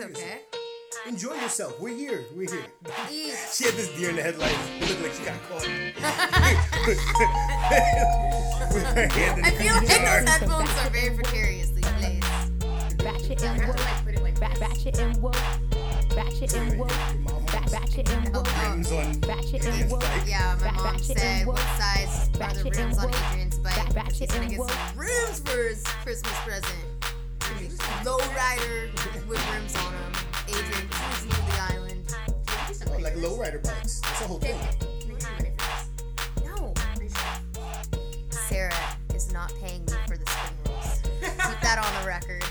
It's okay. Enjoy yourself. We're here. We're here. She had this deer in the headlights. It looked like she got caught. With her hand in I the feel like those headphones are very precariously placed. Ratchet I and have woke. to like put it like Rat- Ratchet and woke. Ratchet and woke. Rat- Ratchet and woke. Rims oh, oh. on Ratchet and Adrian's woke. bike. Yeah, my Rat- mom ratchet said, and what woke. size are the Ratchet rims and on woke. Adrian's bike? Rat- ratchet She's gonna and get woke. some rims for his Christmas present. Low rider with rims on them. Adrian cruising through the island. Oh, like lowrider bikes. That's the whole thing. No. Sarah is not paying me for the spring rolls. Keep that on the record.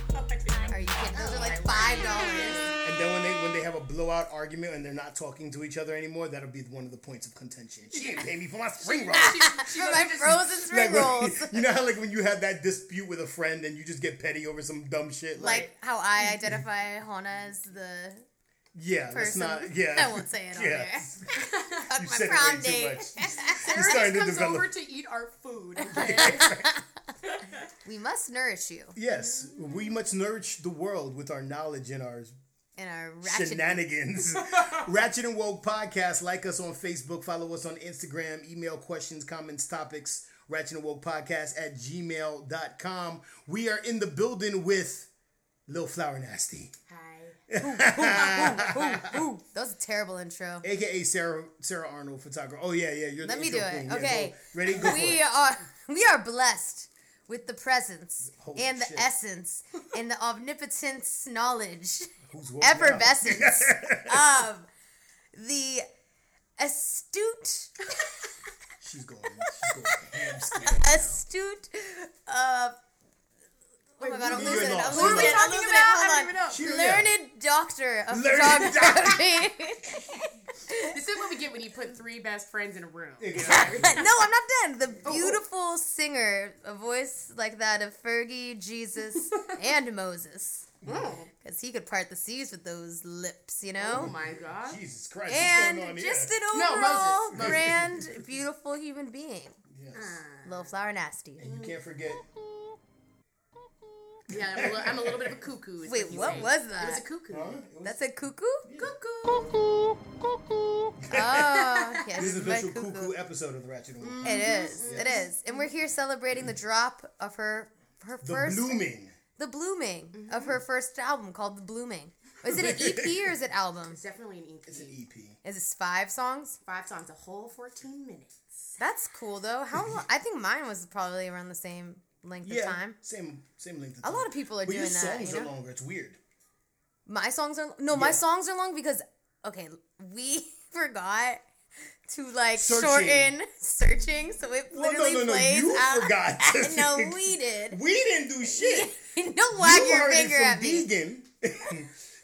When they blowout argument and they're not talking to each other anymore, that'll be one of the points of contention. She didn't pay me for my spring rolls. For my frozen spring Like, when- rolls. you know how like when you have that dispute with a friend and you just get petty over some dumb shit. Like, Like how I identify Hana as the yeah, that's person. not. Yeah, I won't say it on yeah. there. Fuck You my said it prom way too date. much. Sarah just comes develop. over to eat our food. we must nourish you Yes, we must nourish the world with our knowledge and our in our ratchet. shenanigans. Ratchet and Woke Podcast. Like us on Facebook. Follow us on Instagram. Email questions, comments, topics. Ratchet and Woke Podcast at gmail.com. We are in the building with Lil Flower Nasti, Hi. That was a terrible intro. aka Sarah Sarah Arnold, photographer. Oh yeah, yeah. You're Let me do it. Okay. go. Ready? Go We are we are blessed with the presence Holy and the shit. essence and the omnipotence knowledge Who's woke now? effervescence of the astute She's going. She's going astute uh Oh my god, I'm losing it. I'm losing Who are we it. I'm losing it. Hold on. Learned doctor of Learned photography. This is what we get when you put three best friends in a room. Exactly. no, I'm not done. The oh, oh. beautiful singer, a voice like that of Fergie, Jesus, and Moses. Mm. Oh. Because he could part the seas with those lips, you know? Oh my god. Jesus Christ. what's going and here? just an No, overall Moses. grand, beautiful human being. Yes. Little flower nasty. And you can't forget. Yeah, I'm a, little, I'm a little bit of a cuckoo. is Wait, you what say. was that? It was a cuckoo. Huh? Was- That's a cuckoo? Cuckoo. Cuckoo. Cuckoo. Oh, yes, This is my a official cuckoo episode of the Ratchet and Woke. It is. Mm-hmm. It is. And we're here celebrating the drop of her her The first blooming. the blooming mm-hmm. of her first album called The Blooming. Is it an EP or is it album? It's definitely an EP. It's an EP. Is this five songs? Five songs, a whole 14 minutes. That's cool though. How long? I think mine was probably around the same length Yeah, of time. same same length. Of A lot of people are but doing your that. songs You are longer. It's weird. My songs are no. My songs are long because okay, we forgot to like Searching. shorten searching, so it literally Well, no, no, no. plays You out. forgot. no, we did. We didn't do shit. Don't wag you your finger at me. Deegan.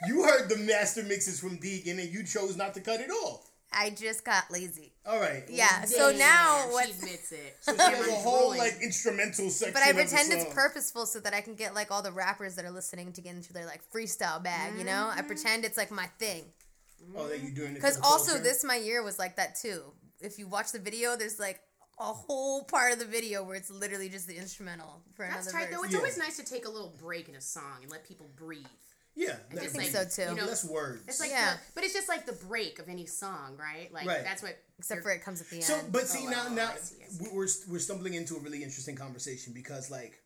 you heard the master mixes from Deegan, and you chose not to cut it off. I just got lazy. All right. Yeah. So Damn, now she what's admits it. So she has a whole like instrumental section. But I of the pretend it's purposeful so that I can get like all the rappers that are listening to get into their like freestyle bag, you know? I Mm-hmm. pretend it's like my thing. Oh, that you doing it Because also culture? this my year was like that too. If you watch the video, there's like a whole part of the video where it's literally just the instrumental for That's another tight though. It's Yeah. always nice to take a little break in a song and let people breathe. Yeah, I just think like, so, too. You know, less words. it's like, Yeah. the, but it's just like the break of any song, right? Like Right. that's what. Except for it comes at the end. So, but see Oh, now, oh, now I see, I see. we're we're stumbling into a really interesting conversation because like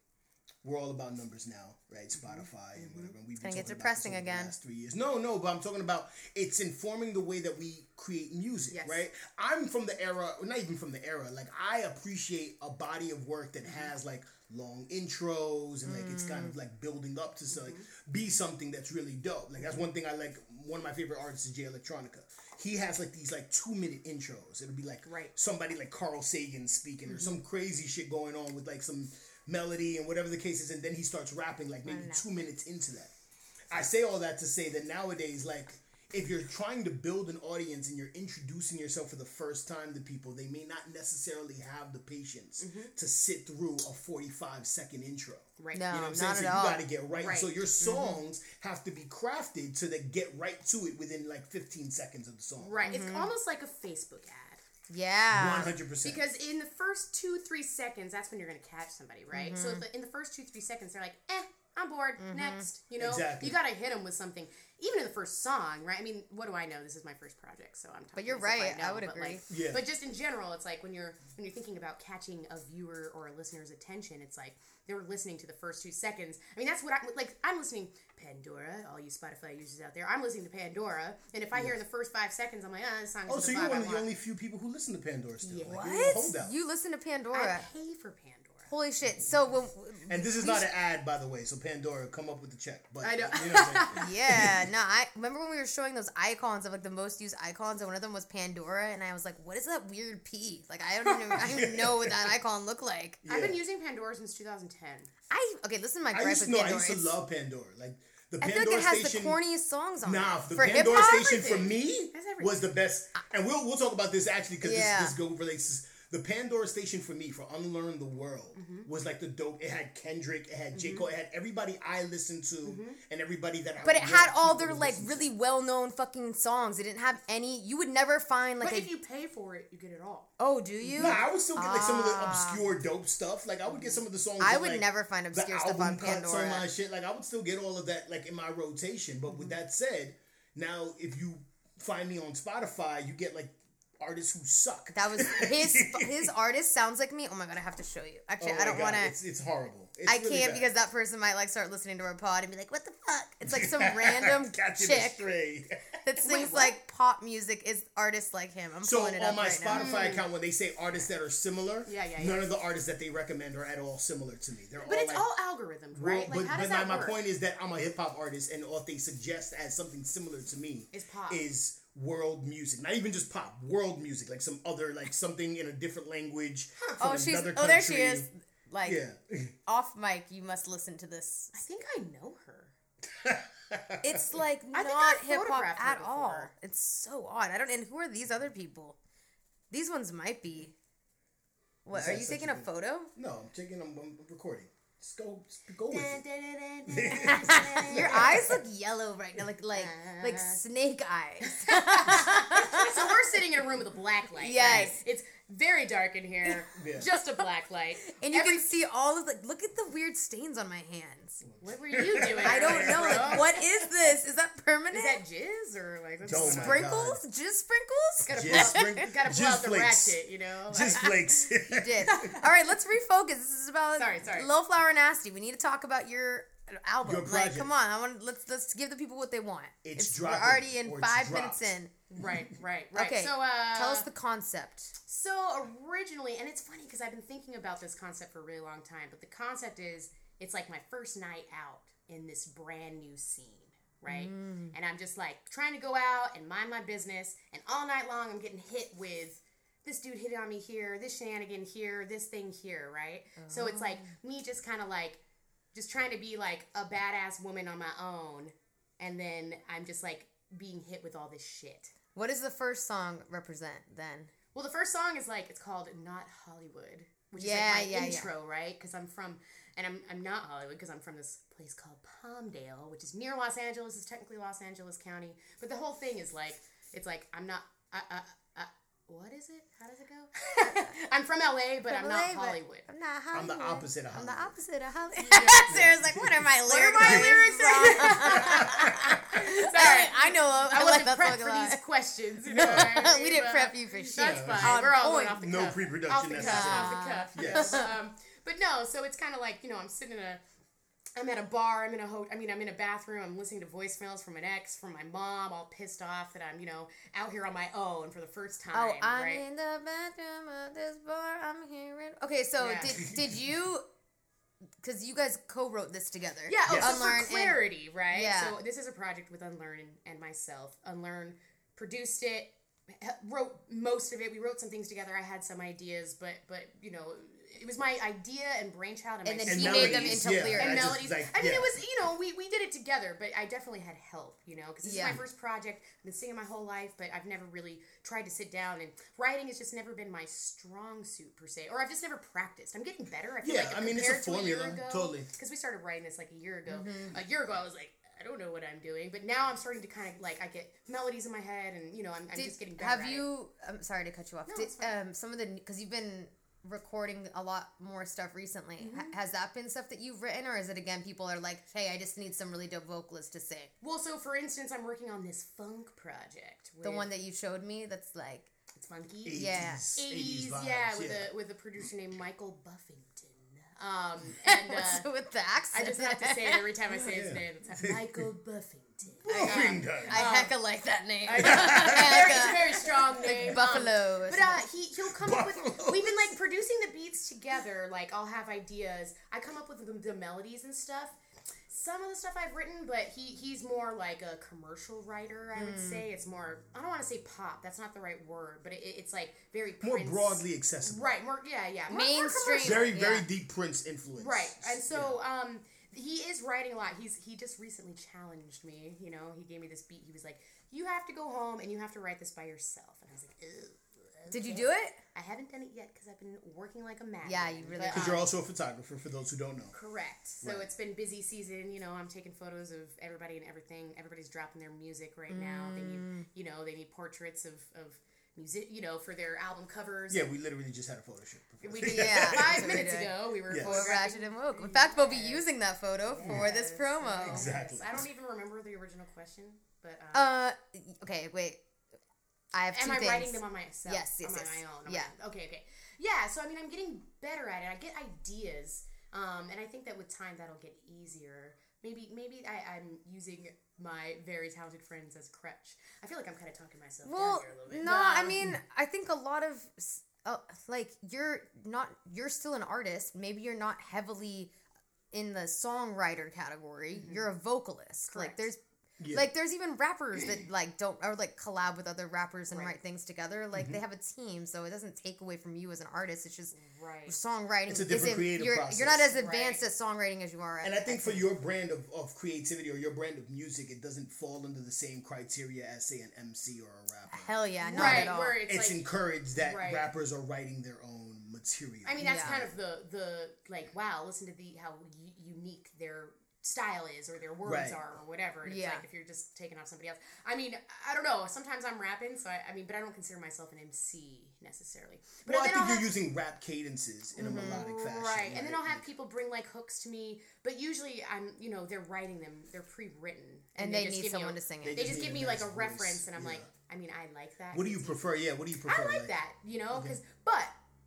we're all about numbers now, right? Spotify and mm-hmm. whatever. And we've been gonna get talking about depressing this over the again. last three years. No, no, but I'm talking about it's informing the way that we create music, Yes. right? I'm from the era, not even from the era. Like I appreciate a body of work that mm-hmm. has like long intros and like it's kind of like building up to so, like mm-hmm. be something that's really dope. Like that's one thing I like. One of my favorite artists is Jay Electronica. He has like these like two minute intros. It'll be like Right. somebody like Carl Sagan speaking or some crazy shit going on with like some melody and whatever the case is, and then he starts rapping like maybe two minutes into that. I say all that to say that nowadays, like, if you're trying to build an audience and you're introducing yourself for the first time to people, they may not necessarily have the patience to sit through a 45 second intro. right. No. You know what I'm saying? So you all. got to get right. Right. So your songs have to be crafted so they get right to it within like 15 seconds of the song. Right. It's almost like a Facebook ad. Yeah. 100%. Because in the first two, three seconds, that's when you're going to catch somebody, right? So Mm-hmm. if the, in the first two, three seconds, they're like, eh, I'm bored. Mm-hmm. Next, you know, Exactly. you gotta hit them with something. Even in the first song, right? I mean, what do I know? This is my first project, so I'm. Talking But you're right, I know, would but, agree. Like, Yeah. But just in general, it's like when you're when you're thinking about catching a viewer or a listener's attention, it's like they're listening to the first two seconds. I mean, that's what I like. I'm listening Pandora. All you Spotify users out there, I'm listening to Pandora, and if I hear in the first five seconds, I'm like, ah, this song Oh, so the you're one I of the only few people who listen to Pandora still. Yeah. Like, you're What? You listen to Pandora. I Pandora? pay for Pandora. Holy shit! So when And this is not an ad, by the way. So Pandora, come up with the check. But I know. You know what I'm yeah, no, I remember when we were showing those icons of like the most used icons, and one of them was Pandora, and I was like, "What is that weird P? Like, I don't even, I don't even know what that icon looked like." I've been using Pandora since 2010. I okay, listen to my I gripe used with to know. I used to It's- love Pandora. Like the I feel Pandora like it has station. the corniest songs on Nah, it. the For Pandora hip-hop, station for me was the best. And we'll we'll talk about this actually because Yeah. this, this go relates. The Pandora station for me for Unlearn the World Mm-hmm. was like the dope. It had Kendrick, it had J Cole, it had everybody I listened to, and everybody that I. But it had all their like really well known fucking songs. It didn't have any. You would never find like But a. if you pay for it, you get it all. oh, do you? Nah, I would still get like some of the Ah. obscure dope stuff. Like I would get some of the songs. I that, would like, never find obscure stuff album on cuts Pandora. my shit. Like I would still get all of that like in my rotation. But with that said, now if you find me on Spotify, you get like artists who suck. That was his his artist sounds like me. Oh my god, I have to show you. Actually, Oh I don't want to. It's, it's horrible. It's I really can't bad. because that person might like start listening to our pod and be like, "What the fuck?" It's like some random Catching chick that sings what? like pop music is artists like him. I'm So pulling it on up my right now. Spotify hmm. account, when they say artists that are similar, Yeah, yeah, none of the artists that they recommend are at all similar to me. They're But all it's like, all algorithms, Well, right? Like, but how but does my, that my work? point is that I'm a hip hop artist, and all they suggest as something similar to me Is pop. is world music. Not even just pop, world music, like some other, like something in a different language. From Oh, she's another oh there she is. Like Yeah, off mic, you must listen to this. I think I know her. It's like I not hip hop at all. It's so odd. I don't. And who are these other people? These ones might be. What are you taking a a photo? no, I'm taking, I'm, I'm recording. Just go, just go with it. Your eyes look yellow right now, like like like uh. snake eyes. so we're sitting in a room with a black light. Yes. right? It's very dark in here. Yeah. Just a black light. And you Every- can see all of the look at the weird stains on my hands. What were you doing? I don't know. Like, what is this? Is that permanent? Is that jizz or like what's Oh going my on? sprinkles? Just sprinkles? Gotta Jizz pull out, sprink- gotta pull out the flakes. ratchet, you know? Like, Just flakes. You did. All right, let's refocus. This is about Sorry, sorry. Lil Flower Nasti. We need to talk about your album. Your like, come on. I want let's let's give the people what they want. It's dropping. we're already in five dropped. minutes in. Right, right, right. Okay, So uh, Tell us the concept. So originally, and it's funny because I've been thinking about this concept for a really long time, but the concept is it's like my first night out in this brand new scene, right? Mm. And I'm just like trying to go out and mind my business, and all night long I'm getting hit with this dude hit on me here, this shenanigan here, this thing here, right? So it's like Oh. me just kind of like just trying to be like a badass woman on my own, and then I'm just like being hit with all this shit. What does the first song represent then? Well, the first song is like it's called "Not Hollywood," which Yeah, is like my yeah, yeah. intro, right? Because I'm from, and I'm I'm not Hollywood because I'm from this place called Palmdale, which is near Los Angeles. It's technically Los Angeles County, but the whole thing is like it's like I'm not. Uh, uh, what is it? How does it go? I'm from LA, but I'm not LA, but Hollywood. I'm not Hollywood. I'm the opposite of Hollywood. I'm the opposite of Hollywood. Sarah's like, what are my lyrics? my to this lyrics? song? Sorry, I know. I, I wasn't that prepped for lot. these questions. You know what I mean? we didn't But- prep you for shit. That's fine. On We're all going off the cuff. No pre-production Off the cuff. necessary. Off the cuff. Yes. um, but no, so it's kind of like you know I'm sitting in a. I'm at a bar. I'm in a ho- I mean, I'm in a bathroom. I'm listening to voicemails from an ex, from my mom, all pissed off that I'm, you know, out here on my own for the first oh, time. Oh, I'm right? in the bathroom of this bar. I'm hearing. Okay, so Yeah. did did you? Because you guys co-wrote this together. Yeah, oh, Yes. so Unlearn for and- clarity, right? Yeah. So this is a project with Unlearn and, and myself. Unlearn produced it, wrote most of it. We wrote some things together. I had some ideas, but but you know, it was my idea and brainchild and, And my then he story. made them into yeah, lyrics. and I just, melodies. like, I mean, yeah. it was you know we, we did it together, but I definitely had help, you know, because this Yeah. is my first project. I've been singing my whole life, but I've never really tried to sit down and writing has just never been my strong suit per se, or I've just never practiced. I'm getting better. I feel Yeah, like I mean, it's a compared to formula, year ago, totally. Because we started writing this like a year ago. Mm-hmm. A year ago, I was like. I don't know what I'm doing, but now I'm starting to kind of like I get melodies in my head, and you know I'm, I'm Did- just getting better. have at it. you? I'm sorry to cut you off. No, Did, it's fine. um, some of the because you've been recording a lot more stuff recently. Mm-hmm. Has that been stuff that you've written, or is it again people are like, "Hey, I just need some really dope vocalists to sing"? Well, so for instance, I'm working on this funk project. With, The one that you showed me, that's like, it's funky. 80s, Yeah. 80s, vibes, yeah, with a with a producer named Michael Buffington. Um, and uh, what's with the accent, I just have to say it every time I say his name. It's Michael Buffington. Buffington. I hecka like that name. I know. very, it's a Hecka. very strong name. Um, Buffalo. But uh, he he'll come up with. Buffalo. We've been like producing the beats together. Like I'll have ideas. I come up with the, the melodies and stuff. Some of the stuff I've written, but he he's more like a commercial writer. I would say it's more. I don't want to say pop. That's not the right word, but it, it's like very More Prince- broadly accessible. Right. More. Yeah. Yeah. More, more Mainstream. commercial. Very, very Yeah. deep Prince influence. Right. And so um he is writing a lot. He's he just recently challenged me, you know. He gave me this beat. He was like, "You have to go home and you have to write this by yourself." And I was like, Ew. Did you do it? I haven't done it yet because I've been working like a madman. Yeah, you really But, Because um, you're also a photographer, for those who don't know. Correct. So Right. it's been busy season. You know, I'm taking photos of everybody and everything. Everybody's dropping their music right now. They need, you know, they need portraits of of music, you know, for their album covers. Yeah, we literally just had a photo shoot. before. We did Yeah, yeah, five minutes ago. We were Yes. For Ratchet and Woke. In fact, we'll be using that photo for this promo. Exactly. I don't even remember the original question, but um, Uh, okay, wait. I have Am I things. writing them on myself? Yes, yes, on yes. my own. on Yeah. my- okay, okay. Yeah. So I mean, I'm getting better at it. I get ideas, um, and I think that with time that'll get easier. Maybe, maybe I, I'm using my very talented friends as crutch. I feel like I'm kind of talking myself Well, down here a little bit. no, but, I um, mean, I think a lot of uh, like you're not you're still an artist. Maybe you're not heavily in the songwriter category. You're a vocalist. Like there's Yeah. like there's even rappers that like don't or like collab with other rappers and Right. write things together. Like mm-hmm. they have a team, so it doesn't take away from you as an artist. It's just right. songwriting. It's a different isn't- creative you're, process. You're not as advanced Right. at songwriting as you are. At, And I think at for your brand of, of creativity or your brand of music, it doesn't fall under the same criteria as, say, an MC or a rapper. hell yeah, not right, at all. where it's, It's like. encouraged that Right. rappers are writing their own material. I mean, that's Yeah. kind of the the like. Wow, listen to the how u- unique their style is or their words Right. are or whatever. And it's Yeah. like if you're just taking off somebody else. I mean, I don't know. Sometimes I'm rapping, so I, I mean, but I don't consider myself an MC necessarily. But well, I then think I'll you're have- using rap cadences in a mm-hmm, melodic fashion. Right, and then I'll have people bring like hooks to me, but usually I'm, you know, they're writing them, they're pre-written, and they just need give me someone a- to sing it. They just just give a me like a voice, reference, and I'm yeah. like, I mean, I like that. What do you prefer? Yeah, what do you prefer? I like that, you know, because but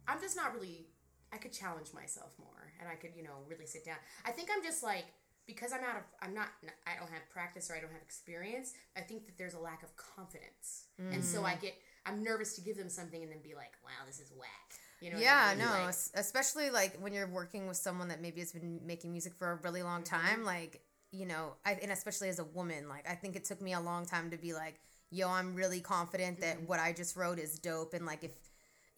I'm just not really. I could challenge myself more, and I could, you know, really sit down. I think I'm just like because I'm out of, I'm not, I don't have practice or I don't have experience. I think that there's a lack of confidence, and so Mm. I get, I'm nervous to give them something and then be like, wow, this is whack. You know? yeah, I mean? no, Like, especially like when you're working with someone that maybe has been making music for a really long Mm-hmm. time, like you know, I, and especially as a woman, like I think it took me a long time to be like, yo, I'm really confident Mm-hmm. that what I just wrote is dope, and like if,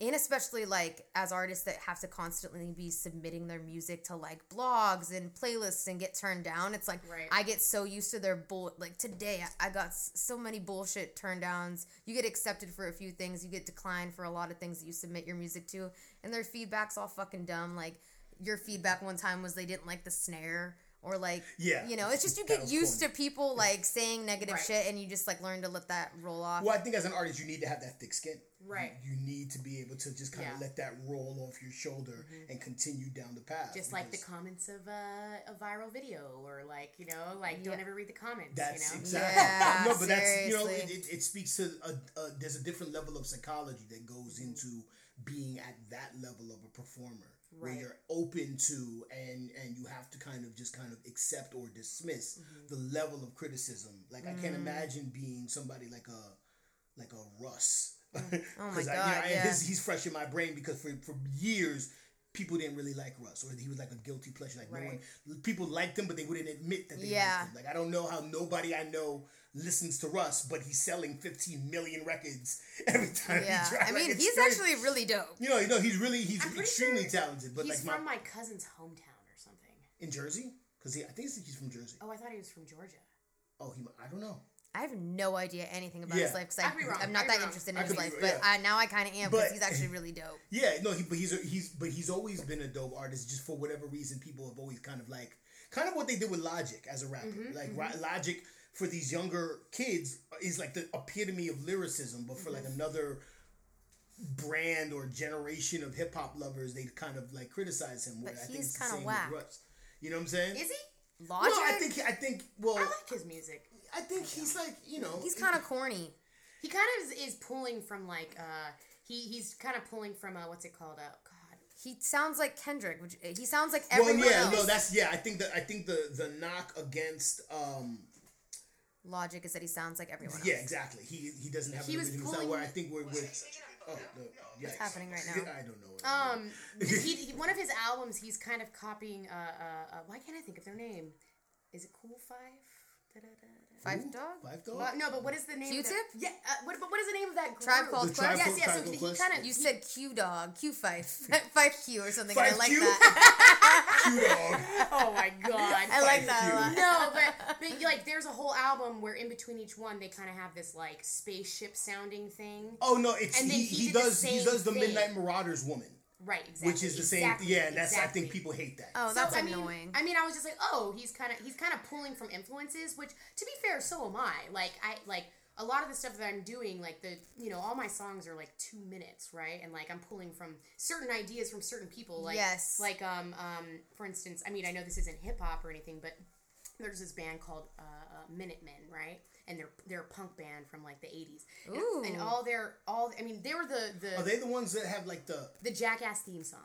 and especially like as artists that have to constantly be submitting their music to like blogs and playlists and get turned down, it's like Right. I get so used to their bull. Like today, I I got so many bullshit turn downs. You get accepted for a few things, you get declined for a lot of things that you submit your music to, and their feedback's all fucking dumb. Like your feedback one time was they didn't like the snare. Or like, Yeah. you know, it's just you get used corny. to people like saying negative Right. shit, and you just like learn to let that roll off. Well, I think as an artist, you need to have that thick skin. Right. You, you need to be able to just kind of Yeah. let that roll off your shoulder and continue down the path. just like the comments of uh, a viral video, or like you know, like don't ever read the comments. That's you know? exactly. Yeah, no, but that's you know, it, it, it speaks to a, a there's a different level of psychology that goes into being at that level of a performer, where you're open to and and you have to kind of just kind of accept or dismiss Mm-hmm. the level of criticism. Like I can't imagine being somebody like a like a Russ. Oh my 'Cause I- God, and yeah. his, he's fresh in my brain because for for years. People didn't really like Russ, or he was like a guilty pleasure. Like no one, people liked him, but they wouldn't admit that they Yeah. liked him. Like I don't know how nobody I know listens to Russ, but he's selling 15 million records every time yeah, he drops. I mean, Like, he's crazy. actually really dope. you know, you know, he's really he's extremely sure talented. But He's like from my, my cousin's hometown or something. in Jersey, because I think he's from Jersey. Oh, I thought he was from Georgia. Oh, he I don't know. I have no idea anything about his life because I could be wrong. I'm not could be that wrong. interested I in his could be- life, but yeah. I, now I kind of am because he's actually really dope. Yeah, no, he but he's a, he's but he's always been a dope artist. Just for whatever reason, people have always kind of like kind of what they did with Logic as a rapper. Mm-hmm, like Ro- Logic for these younger kids is like the epitome of lyricism, but for like Mm-hmm. another brand or generation of hip hop lovers they kind of like criticize him. But I he's kinda whack. Russ. You know what I'm saying? Is he? Logic. No, I think I think well, I like his music. I think he's like you know he's kind of corny. He kind of is, is pulling from like uh he he's kind of pulling from uh what's it called uh God He sounds like Kendrick. Which he sounds like everyone Well, yeah, else. no, that's yeah. I think that I think the the knock against um Logic is that he sounds like everyone else. yeah exactly. He he doesn't have He an was original style. pulling- Where I think we're with oh no, What's happening right now? I don't know. What I'm um he, he one of his albums he's kind of copying uh uh, uh why can't I think of their name is it Cool Five Da-da-da-da. Five doing. Dog. Five dog. Well, no, but what is the name? Q-Tip? Of that? Yeah, uh, what, but what is the name of that group? Tribe Called The Quest. Tribe Yes, yes. So Tribe he, he kind of You said Q Dog, Q Five, Five Q or something. and I like Q? that. Q dog. Oh my god. I like Five that a Q. lot. no, but, but like there's a whole album where in between each one they kind of have this like spaceship sounding thing. Oh no, it's And then he, he he does he does the thing. Midnight Marauders woman, Right, exactly. which is the same. Yeah, and that's I think people hate that. Oh, So, that's I mean, annoying. I mean, I was just like, oh, he's kind of he's kind of pulling from influences, which to be fair, so am I. Like I like a lot of the stuff that I'm doing, like the you know, all my songs are like two minutes, right? And like I'm pulling from certain ideas from certain people. Like Yes. like um um for instance, I mean, I know this isn't hip hop or anything, but there's this band called uh, uh, Minutemen, right? And they're they're a punk band from like the 80s. And- Ooh. And, all their all I mean, they were the the Are they the ones that have like the? the Jackass theme song.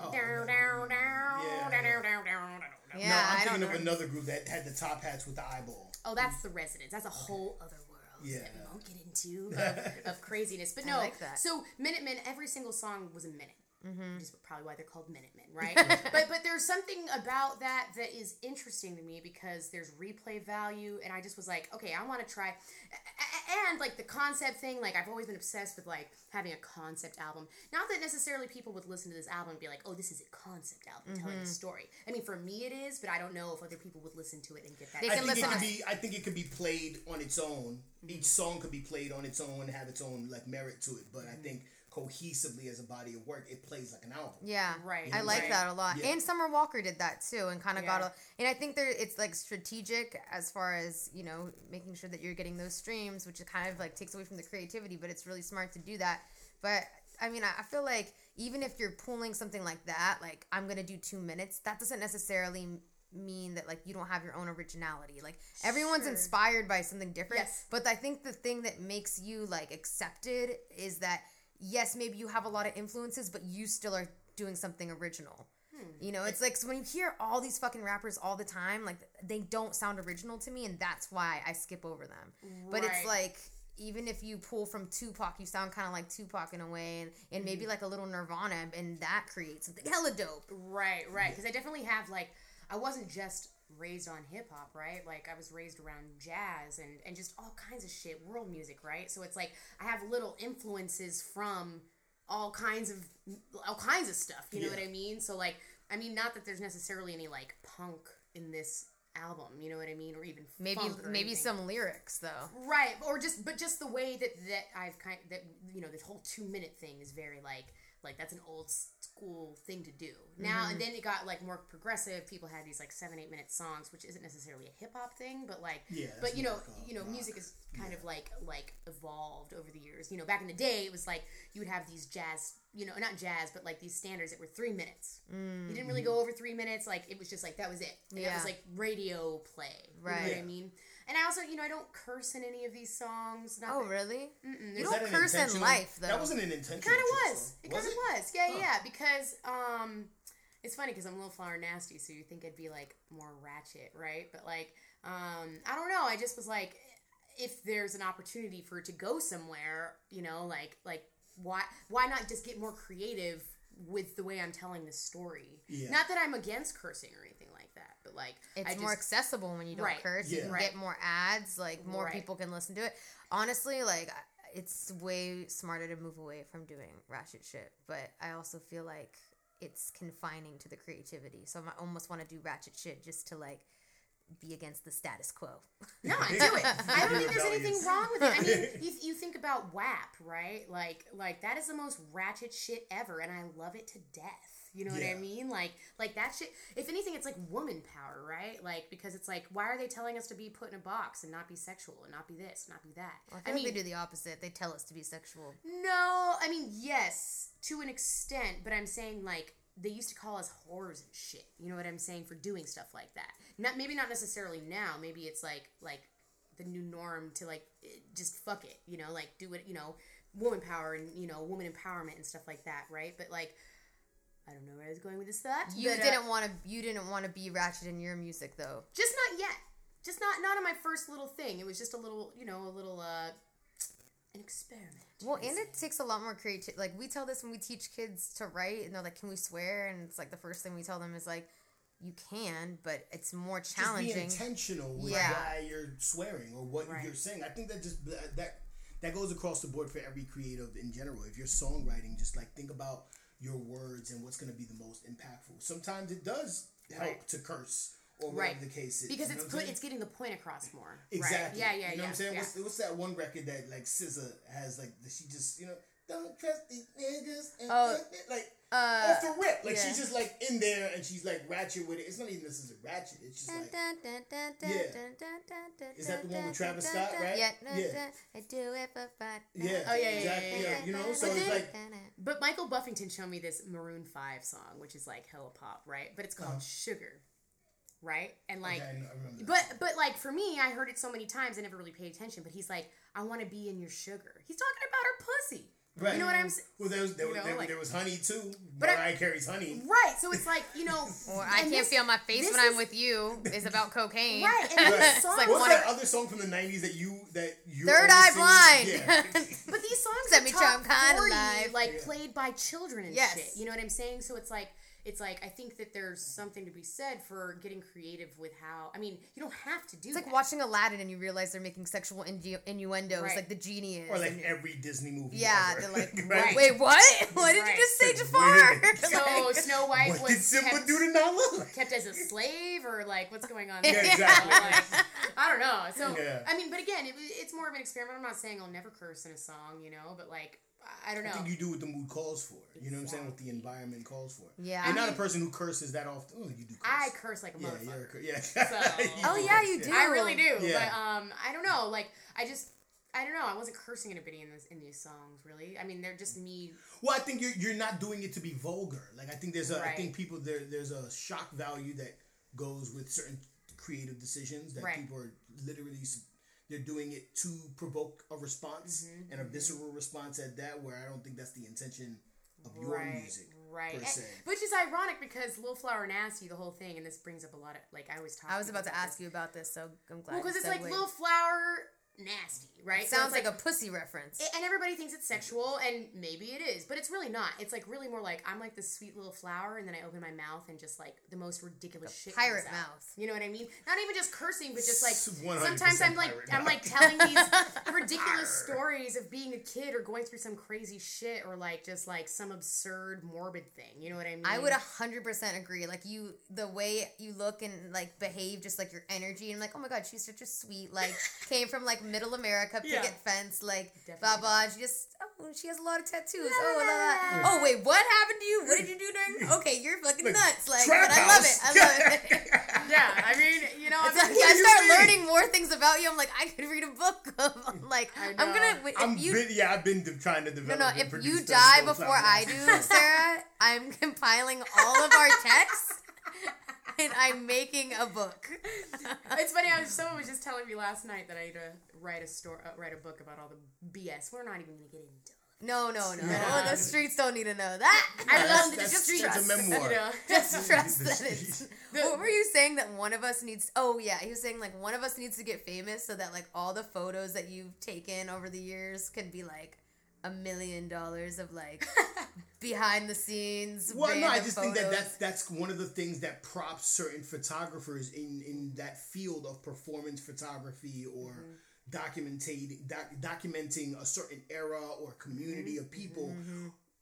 Oh, Down, no, down, down, Yeah. down, down, down, down, down. yeah, no, I'm I thinking don't of another group that had the top hats with the eyeball. Oh, that's the residents. That's a whole other world Yeah. that we won't get into of, of craziness. But I no, like that. so Minutemen, every single song was a minute. Mm-hmm. Which is probably why they're called Minutemen, right? but but there's something about that that is interesting to me because there's replay value, and I just was like, okay, I want to try, a- a- and like the concept thing. Like I've always been obsessed with like having a concept album. Not that necessarily people would listen to this album and be like, oh, this is a concept album telling Mm-hmm. a story. I mean, for me it is, but I don't know if other people would listen to it and get that. They I can think it listen could to- be. I think it could be played on its own. Each song could be played on its own and have its own like merit to it. But I think cohesively as a body of work, it plays like an album. Yeah, Right, I like right. that a lot. Yeah. And Summer Walker did that too, and kind of got a. And I think there, it's like strategic as far as you know, making sure that you're getting those streams, which kind of like takes away from the creativity. But it's really smart to do that. But I mean, I I feel like even if you're pulling something like that, like I'm gonna do two minutes, that doesn't necessarily mean that like you don't have your own originality like everyone's Sure. inspired by something different Yes. but i think the thing that makes you like accepted is that yes maybe you have a lot of influences but you still are doing something original hmm. you know it's like so when you hear all these fucking rappers all the time like they don't sound original to me and that's why i skip over them but it's like even if you pull from Tupac, you sound kind of like Tupac in a way, and, and maybe hmm. like a little Nirvana, and that creates something hella dope. Right, right. Because I definitely have like I wasn't just raised on hip hop, right? Like I was raised around jazz and and just all kinds of shit, world music, right? So it's like I have little influences from all kinds of all kinds of stuff. You know Yeah. what I mean? So like I mean, not that there's necessarily any like punk in this album. You know what I mean? Or even Maybe funk or maybe anything. some lyrics though. Right, or just but just the way that that I've kind that you know this whole two minute thing is very like like that's an old school thing to do. Now Mm-hmm. and then it got like more progressive. People had these like seven eight minute songs which isn't necessarily a hip hop thing but like Yeah, but you know more like a you know rock. music is kind of like like evolved over the years. You know back in the day it was like you would have these jazz you know not jazz but like these standards that were three minutes. You didn't really go over three minutes. Like it was just like that was it. And that was like radio play. You know Right. what I mean and I also you know I don't curse in any of these songs not Oh that- really? You don't that curse in life though. That wasn't an intentional. It kind of was. though. It kind of was. Yeah, Huh. yeah. Because um, it's funny because I'm a little flower nasty, so you think I'd be like more ratchet, right? But like, um, I don't know. I just was like, if there's an opportunity for it to go somewhere, you know, like like why why not just get more creative with the way I'm telling this story? Yeah. Not that I'm against cursing or anything like that, but like it's I more just, accessible when you don't Right. curse. You can Right. get more ads. Like more Right. people can listen to it. Honestly, like it's way smarter to move away from doing ratchet shit. But I also feel like it's confining to the creativity. So I almost want to do ratchet shit just to like be against the status quo. No, I do it. I don't think there's anything wrong with it. I mean, you, you think about WAP, right? Like, like that is the most ratchet shit ever, and I love it to death. You know what I mean? Like like that shit. If anything, it's like woman power, right? Like because it's like why are they telling us to be put in a box and not be sexual and not be this, not be that? I, feel like they do the opposite. They tell us to be sexual. No, I mean yes, to an extent, but I'm saying like they used to call us whores and shit. You know what I'm saying for doing stuff like that. Not maybe not necessarily now. Maybe it's like like the new norm to like eh, just fuck it. You know, like do it. You know, woman power and you know woman empowerment and stuff like that, right? But like. I don't know where I was going with this thought. You but, uh, didn't want to. You didn't want to be ratchet in your music, though. just not yet. Just not not on my first little thing. It was just a little, you know, a little uh an experiment. Well, and it takes a lot more creativity. Like we tell this when we teach kids to write, and they're like, "Can we swear?" And it's like the first thing we tell them is like, "You can, but it's more challenging." Just be challenging." intentional with Yeah. why you're swearing or what Right. you're saying. I think that just that, that that goes across the board for every creative in general. If you're songwriting, just like think about your words and what's going to be the most impactful. Sometimes it does help Right. to curse or whatever Right. the case is. because you it's put, it's getting the point across more. Exactly. Right? Yeah, yeah, You know yeah. what I'm saying? yeah. What's, what's that one record that like SZA has like she just you know don't trust these niggas and Oh, like uh, off the rip like yeah. she's just like in there and she's like ratchet with it. It's not even necessarily ratchet. It's just like yeah. Is that the one with Travis Scott, right? Yeah. Yeah. I do it for fun. yeah, Oh, yeah, yeah, exactly. yeah, yeah, You know, so But it's then- like But Michael Buffington showed me this Maroon Five song, which is like hella pop, right? But it's called Sugar, right? And like, Uh-huh. Okay, I know- I remember that. but but like for me, I heard it so many times, I never really paid attention. But he's like, I want to be in your sugar. He's talking about her pussy. Right. You know what I'm saying? Well, there was there, was, know, there, like- there was honey too. But I- Mariah Carey's honey. Right. So it's like you know, Or I can't this- feel my face this when I'm with you is about cocaine. Right, and Right. these songs, like What's that of- other song from the '90s that you that you Third only Eye sing- Blind. Yeah. But these songs Set are me top drunk, kinda live. like Yeah. played by children and Yes. shit. You know what I'm saying? So it's like it's like I think that there's something to be said for getting creative with how. I mean, you don't have to do It's like that. watching Aladdin and you realize they're making sexual innu- innuendos, Right. like the genie is. or like every Disney movie. yeah, ever. they're like, Right. wait, what? What did you just say, Jafar? So Like- Snow White What was did Simba kept, do to Nala? kept as a slave, or like what's going on? Yeah, there? exactly. Like, I don't know. So Yeah. I mean, but again, it, it's more of an experiment. I'm not saying I'll never curse in a song, you know, but like I- I don't know. I think you do what the mood calls for. You know what I'm saying? What the environment calls for. Yeah. You're I not mean- a person who curses that often. Oh, you do. Curse. I curse like a Yeah, motherfucker. you're a cur- yeah. So- You Oh, yeah, you do. I really do. Yeah. But um, I don't know. Like I just. I don't know. I wasn't cursing in a bit in this in these songs, really. I mean, they're just me. Well, I think you're you're not doing it to be vulgar. Like I think there's a I Right. think people there there's a shock value that goes with certain creative decisions that Right. people are literally they're doing it to provoke a response Mm-hmm, and a visceral response at that. Where I don't think that's the intention of your right, music right. per And- which is ironic because Lil Flower Nasti, the whole thing, and this brings up a lot of like I was talking I was about to ask you about this, so I'm glad. Well, because you it's like segued. Lil Flower Nasti, right? It sounds it's like, a pussy reference. and everybody thinks it's sexual, and maybe it is, but it's really not. It's like really more like I'm like this sweet little flower, and then I open my mouth and just like the most ridiculous shit. comes pirate out. mouth. You know what I mean? Not even just cursing, but just like sometimes I'm like pirate I'm mouth. like telling these ridiculous stories of being a kid or going through some crazy shit or like just like some absurd morbid thing. You know what I mean? I would hundred percent agree. Like you, the way you look and like behave, just like your energy, and I'm like, oh my god, she's such a sweet. Like came from like middle America, picket Yeah. fence, like Definitely blah blah. She just oh, she has a lot of tattoos. Oh, la, la. oh wait, what happened to you? What did you do during? Okay, you're fucking Like, nuts. Like, trap but I love it. I love it. Yeah, I mean, you know, It's I like, mean, I start mean? learning more things about you. I'm like, I could read a book. I'm like, I I'm gonna. If I'm you, been, yeah, I've been de- trying to develop. no. and If you die before I do, Sarah, I'm compiling all of our texts and I'm making a book. It's funny. I was someone was just telling me last night that I had to write a story, uh, write a book about all the BS. We're not even gonna get into. No, no, no. Yeah. The streets don't need to know that. I That's- love the that's- just that's trust. a memoir. You know? Just trust that it's. What were you saying that one of us needs? Oh yeah, he was saying like one of us needs to get famous so that like all the photos that you've taken over the years can be like a million dollars of like behind the scenes. Well, no, I just think that that's that's one of the things that props certain photographers in in that field of performance photography or Mm-hmm. Documenting doc, documenting a certain era or community Mm-hmm. of people.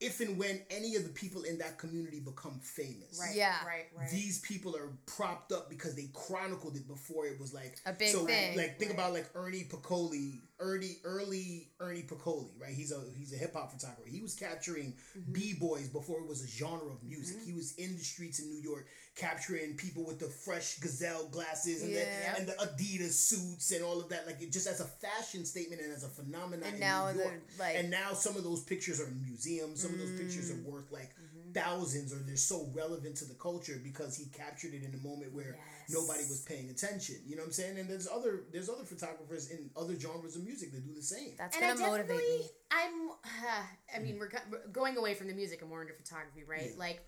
if and when any of the people in that community become famous. Right. Yeah. Right. Right. These people are propped up because they chronicled it before it was like A big so, thing. Like think Right. about like Ernie Paniccioli, Ernie early Ernie Paniccioli, right? He's a he's a hip hop photographer. He was capturing Mm-hmm. b boys before it was a genre of music. He was in the streets in New York capturing people with the fresh gazelle glasses and, Yeah. the, and the Adidas suits and all of that. Like it just as a fashion statement and as a phenomenon. And in now New York. like- and now some of those pictures are in museums. Some of those pictures Mm. are worth like Mm-hmm. Thousands, or they're so relevant to the culture because he captured it in a moment where Yes. nobody was paying attention. You know what I'm saying? And there's other there's other photographers in other genres of music that do the same. That's and I gonna motivate me. I'm. I mean, we're, we're going away from the music and more into photography, right? Yeah. Like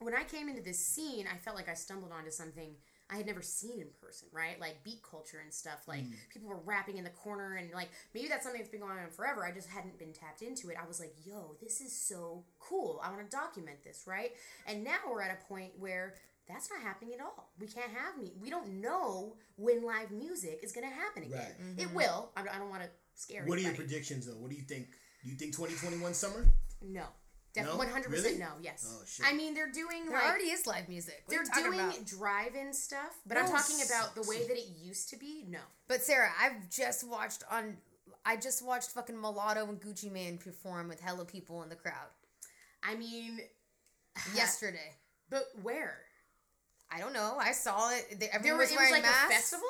when I came into this scene, I felt like I stumbled onto something I had never seen in person, right? Like beat culture and stuff. Like Mm. people were rapping in the corner, and like maybe that's something that's been going on forever. I just hadn't been tapped into it. I was like, yo, this is so cool. I want to document this, right? And now we're at a point where. That's not happening at all. We can't have me. We don't know when live music is going to happen again. Right. It will. I don't, don't want to scare. You. What are your predictions though? What do you think? Do you think 2021 summer? No. No? Definitely 100% Really? no, yes. Oh, shit. I mean, they're doing There like already is live music. What they're you doing about? drive-in stuff, but I'm talking about the way that it used to be. No. But Sarah, I've just watched on. I just watched fucking Mulatto and Gucci Mane perform with hella people in the crowd I mean, yesterday. but where? I don't know. I saw it. They, There everyone was, was it was wearing like masks. a festival,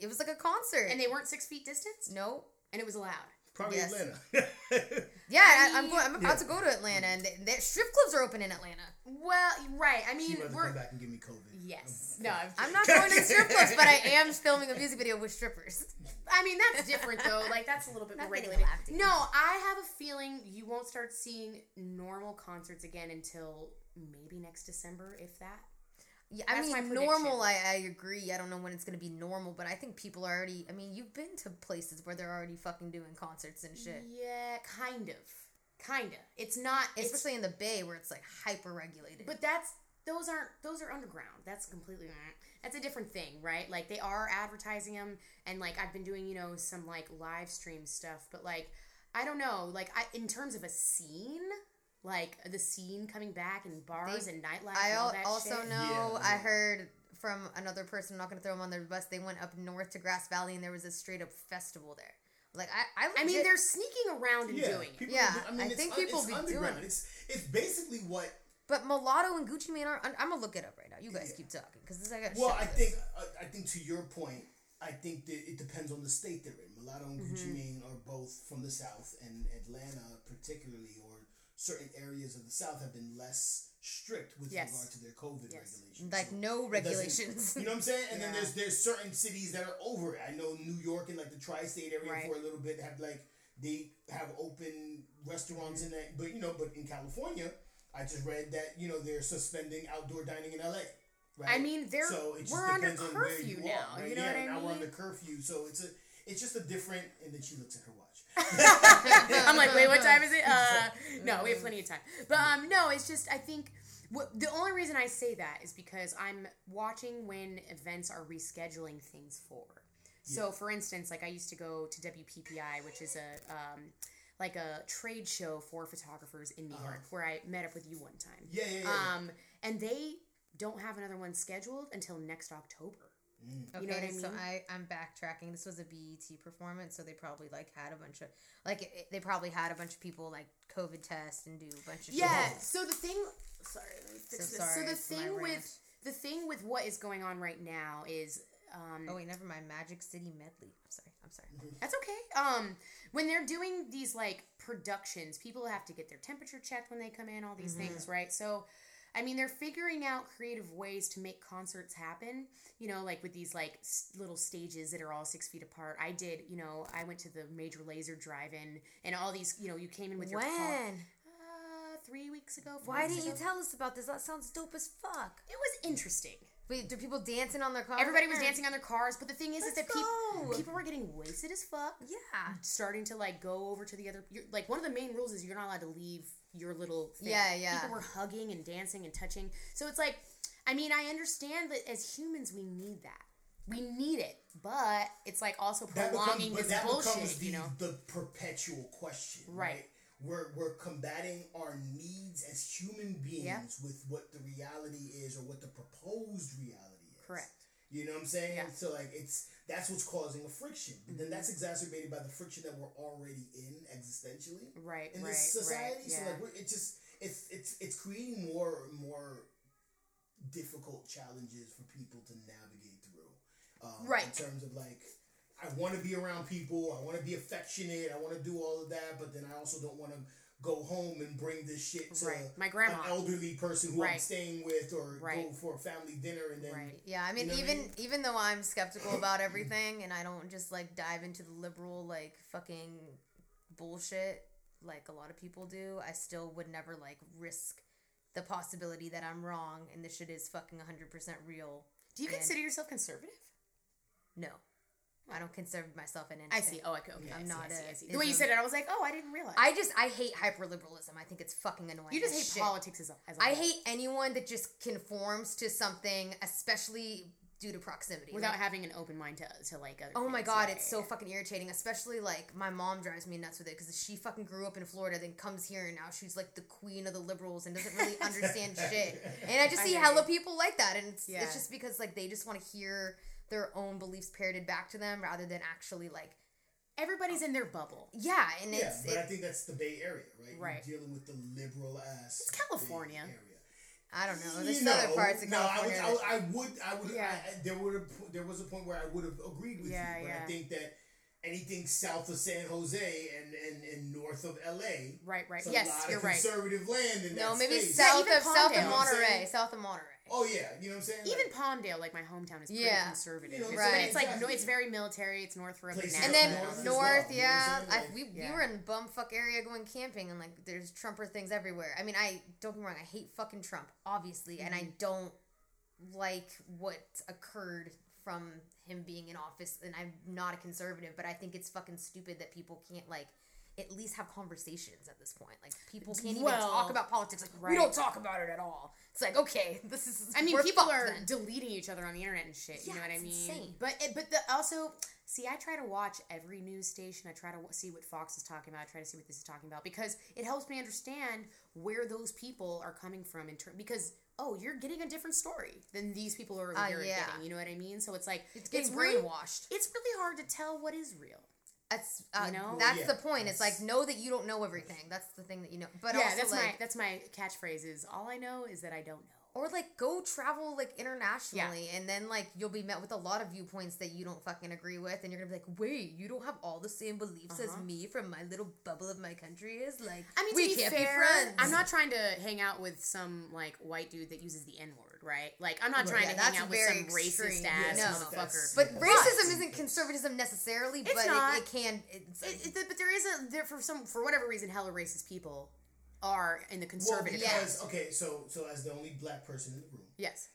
It was like a concert. and they weren't six feet distance, no. and it was allowed. Probably Yes. Atlanta. Yeah, I I am mean- going. I'm about Yeah. to go to Atlanta, and the, they, strip clubs are open in Atlanta. Well, right. I mean, rather we're come back and give me COVID. yes. No, I'm, I'm not going to the strip clubs, but I am filming a music video with strippers. I mean, that's different though. Like that's a little bit more Not getting regulated. laughed. No, I have a feeling you won't start seeing normal concerts again until maybe next December, if that. Yeah, I That's mean, normal. I, I agree. I don't know when it's gonna be normal, but I think people are already. I mean, you've been to places where they're already fucking doing concerts and shit. Yeah, kind of, kind of. It's not, it's, Especially in the Bay where it's like hyper regulated. but that's those aren't those are underground. That's completely that's a different thing, right? Like they are advertising them, and like I've been doing, you know, some like live stream stuff, but like I don't know, like I in terms of a scene. Like the scene coming back and bars They- and nightlife. I and all that also shit. know Yeah, I heard from another person. I'm not gonna throw them on their bus. They went up north to Grass Valley and there was a straight up festival there. Like I, I, I mean, they're sneaking around and Yeah, doing it. Yeah, are do- I it's think un- people it's be doing underground. it. It's it's basically what. But mulatto and Gucci Mane are. I'm gonna look it up right now. You guys Yeah. keep talking because this I got. Well, I for this. think uh, I think to your point, I think that it depends on the state they're in. Mulatto and Gucci Mm-hmm. Mane are both from the South, and Atlanta, particularly, or certain areas of the South, have been less strict with Yes. regard to their COVID Yes. regulations. like So no regulations. You know what I'm saying? And then there's there's certain cities that are over it. I know New York and like the tri-state area Right. for a little bit have like they have open restaurants mm-hmm. in that, but you know, but in California, I just read that you know they're suspending outdoor dining in LA. Right? I mean, they're- so it just we're under depends on where curfew you now, Are, right? you know yeah, what I now we're mean? under curfew, so it's a it's just a different. And then she looks at her watch. I'm like, wait, what time is it? Uh, no, we have plenty of time. But um, no, it's just I think what, the only reason I say that is because I'm watching when events are rescheduling things forward. So, for instance, like I used to go to WPPI, which is a um, like a trade show for photographers in New York, where I met up with you one time. Yeah, yeah, yeah. Um, and they don't have another one scheduled until next October. Mm. Okay, You know I so? I I'm backtracking. This was a BET performance, so they probably like had a bunch of like it, they probably had a bunch of people like COVID test and do a bunch of Yeah. shit. So the thing, sorry, let me fix So this. sorry so the thing with the thing with what is going on right now is, um, Oh wait, never mind. Magic City medley. I'm sorry. I'm sorry. that's okay. Um, when they're doing these like productions, people have to get their temperature checked when they come in. All these things, right? So. I mean, they're figuring out creative ways to make concerts happen. You know, like with these like s- little stages that are all six feet apart. I did. You know, I went to the Major Lazer Drive-in, and all these. You know, you came in with your car. When? Uh, three weeks ago. four Why didn't you tell us about this? That sounds dope as fuck. It was interesting. Wait, do people dancing on their cars? Everybody was dancing on their cars, but the thing is, is Let's that people people were getting wasted as fuck. Yeah. Starting to like go over to the other. You're, like one of the main rules is you're not allowed to leave your little. Thing. Yeah, yeah. People were hugging and dancing and touching. So it's like, I mean, I understand that as humans we need that. We need it, but it's like also That prolonging becomes, but this that bullshit. the, you know. the perpetual question, Right. right? we're we're combating our needs as human beings Yeah. with what the reality is or what the proposed reality is. Correct. You know what I'm saying? Yeah. Mm-hmm. So like it's that's what's causing a friction. But then that's exacerbated by the friction that we're already in existentially Right, in right, this society. right. So Yeah. like we're, it's just it's it's it's creating more more difficult challenges for people to navigate through. Um, Right. In terms of like, I want to be around people. I want to be affectionate. I want to do all of that, but then I also don't want to go home and bring this shit to Right. My grandma. an elderly person who I'm staying with, or Right. go for a family dinner and then. Right. Yeah, I mean, You know what I even mean? even though I'm skeptical about everything, and I don't just like dive into the liberal like fucking bullshit like a lot of people do, I still would never like risk the possibility that I'm wrong and this shit is fucking 100% real. Do you And- consider yourself conservative? No, I don't consider myself an anything. I see. Oh, okay. okay. I'm I see, not I see, a- I see. The way you said it, I was like, oh, I didn't realize. I just I hate hyperliberalism. I think it's fucking annoying. you just hate shit. politics as a, as a I hate anyone that just conforms to something, especially due to proximity. without Like, having an open mind to, to like other. Oh my god, it's so fucking irritating. Especially like my mom drives me nuts with it because she fucking grew up in Florida, then comes here and now she's like the queen of the liberals and doesn't really understand shit. And I just I see hella people like that, and it's, Yeah. it's just because like they just want to hear their own beliefs parroted back to them rather than actually like Everybody's oh. in their bubble. yeah. And Yeah, it's but I think that's the Bay Area, right? Right. You're dealing with the liberal ass. It's California. Bay Area. I don't know. There's You other know, parts of no, California. I, was, that- I, I would, I would, Yeah. I, I- there would have, there was a point where I would have agreed with Yeah, you, but yeah. I think that anything south of San Jose and and, and north of LA, Right, right. it's a Yes, lot you're of right. conservative land in no, that maybe space. south even of south Palmdale. of You know Monterey. South of Monterey. Oh yeah, you know what I'm saying? Even Like, Palmdale, like my hometown, is pretty Yeah. conservative. You know, it's, right. but it's like no, it's very military. It's Northrop Places and And then north as north, well, you know what I'm yeah, saying? I, Like- we, we Yeah. were in bumfuck area going camping, and like there's Trumper things everywhere. I mean, I don't get me wrong, I hate fucking Trump, obviously, and Mm-hmm. I don't like what occurred from him being in office. And I'm not a conservative, but I think it's fucking stupid that people can't like at least have conversations at this point. Like people can't even Well, talk about politics. Like we don't talk about it at all. It's like okay, this is. I mean, people are then. deleting each other on the internet and shit. You Yeah, know what I mean? insane. But it, but the also see, I try to watch every news station. I try to w- see what Fox is talking about. I try to see what this is talking about because it helps me understand where those people are coming from in term because. Oh, you're getting a different story than these people are Uh, yeah. getting. You know what I mean? So it's like It's really- brainwashed. It's really hard to tell what is real. That's uh, You know? that's Yeah, the point. It's like know that you don't know everything. That's the thing that you know. But yeah, also that's like, my that's my catchphrase. Is all I know is that I don't know. Or like go travel like internationally, and then like you'll be met with a lot of viewpoints that you don't fucking agree with, and you're gonna be like, wait, you don't have all the same beliefs as Uh-huh. me from my little bubble of my country is. Like, I mean, we to be can't fair, be friends. I'm not trying to hang out with some like white dude that uses the N word, right? Like, I'm not Right. trying Yeah, to hang out with very some racist extreme. ass No. motherfucker. But Yeah. racism isn't conservatism necessarily, It's but not. It, it can. It's It- it- but there is a there for some for whatever reason, hella racist people are in the well, conservative. Yeah. because okay, so so as the only black person in the room, Yes.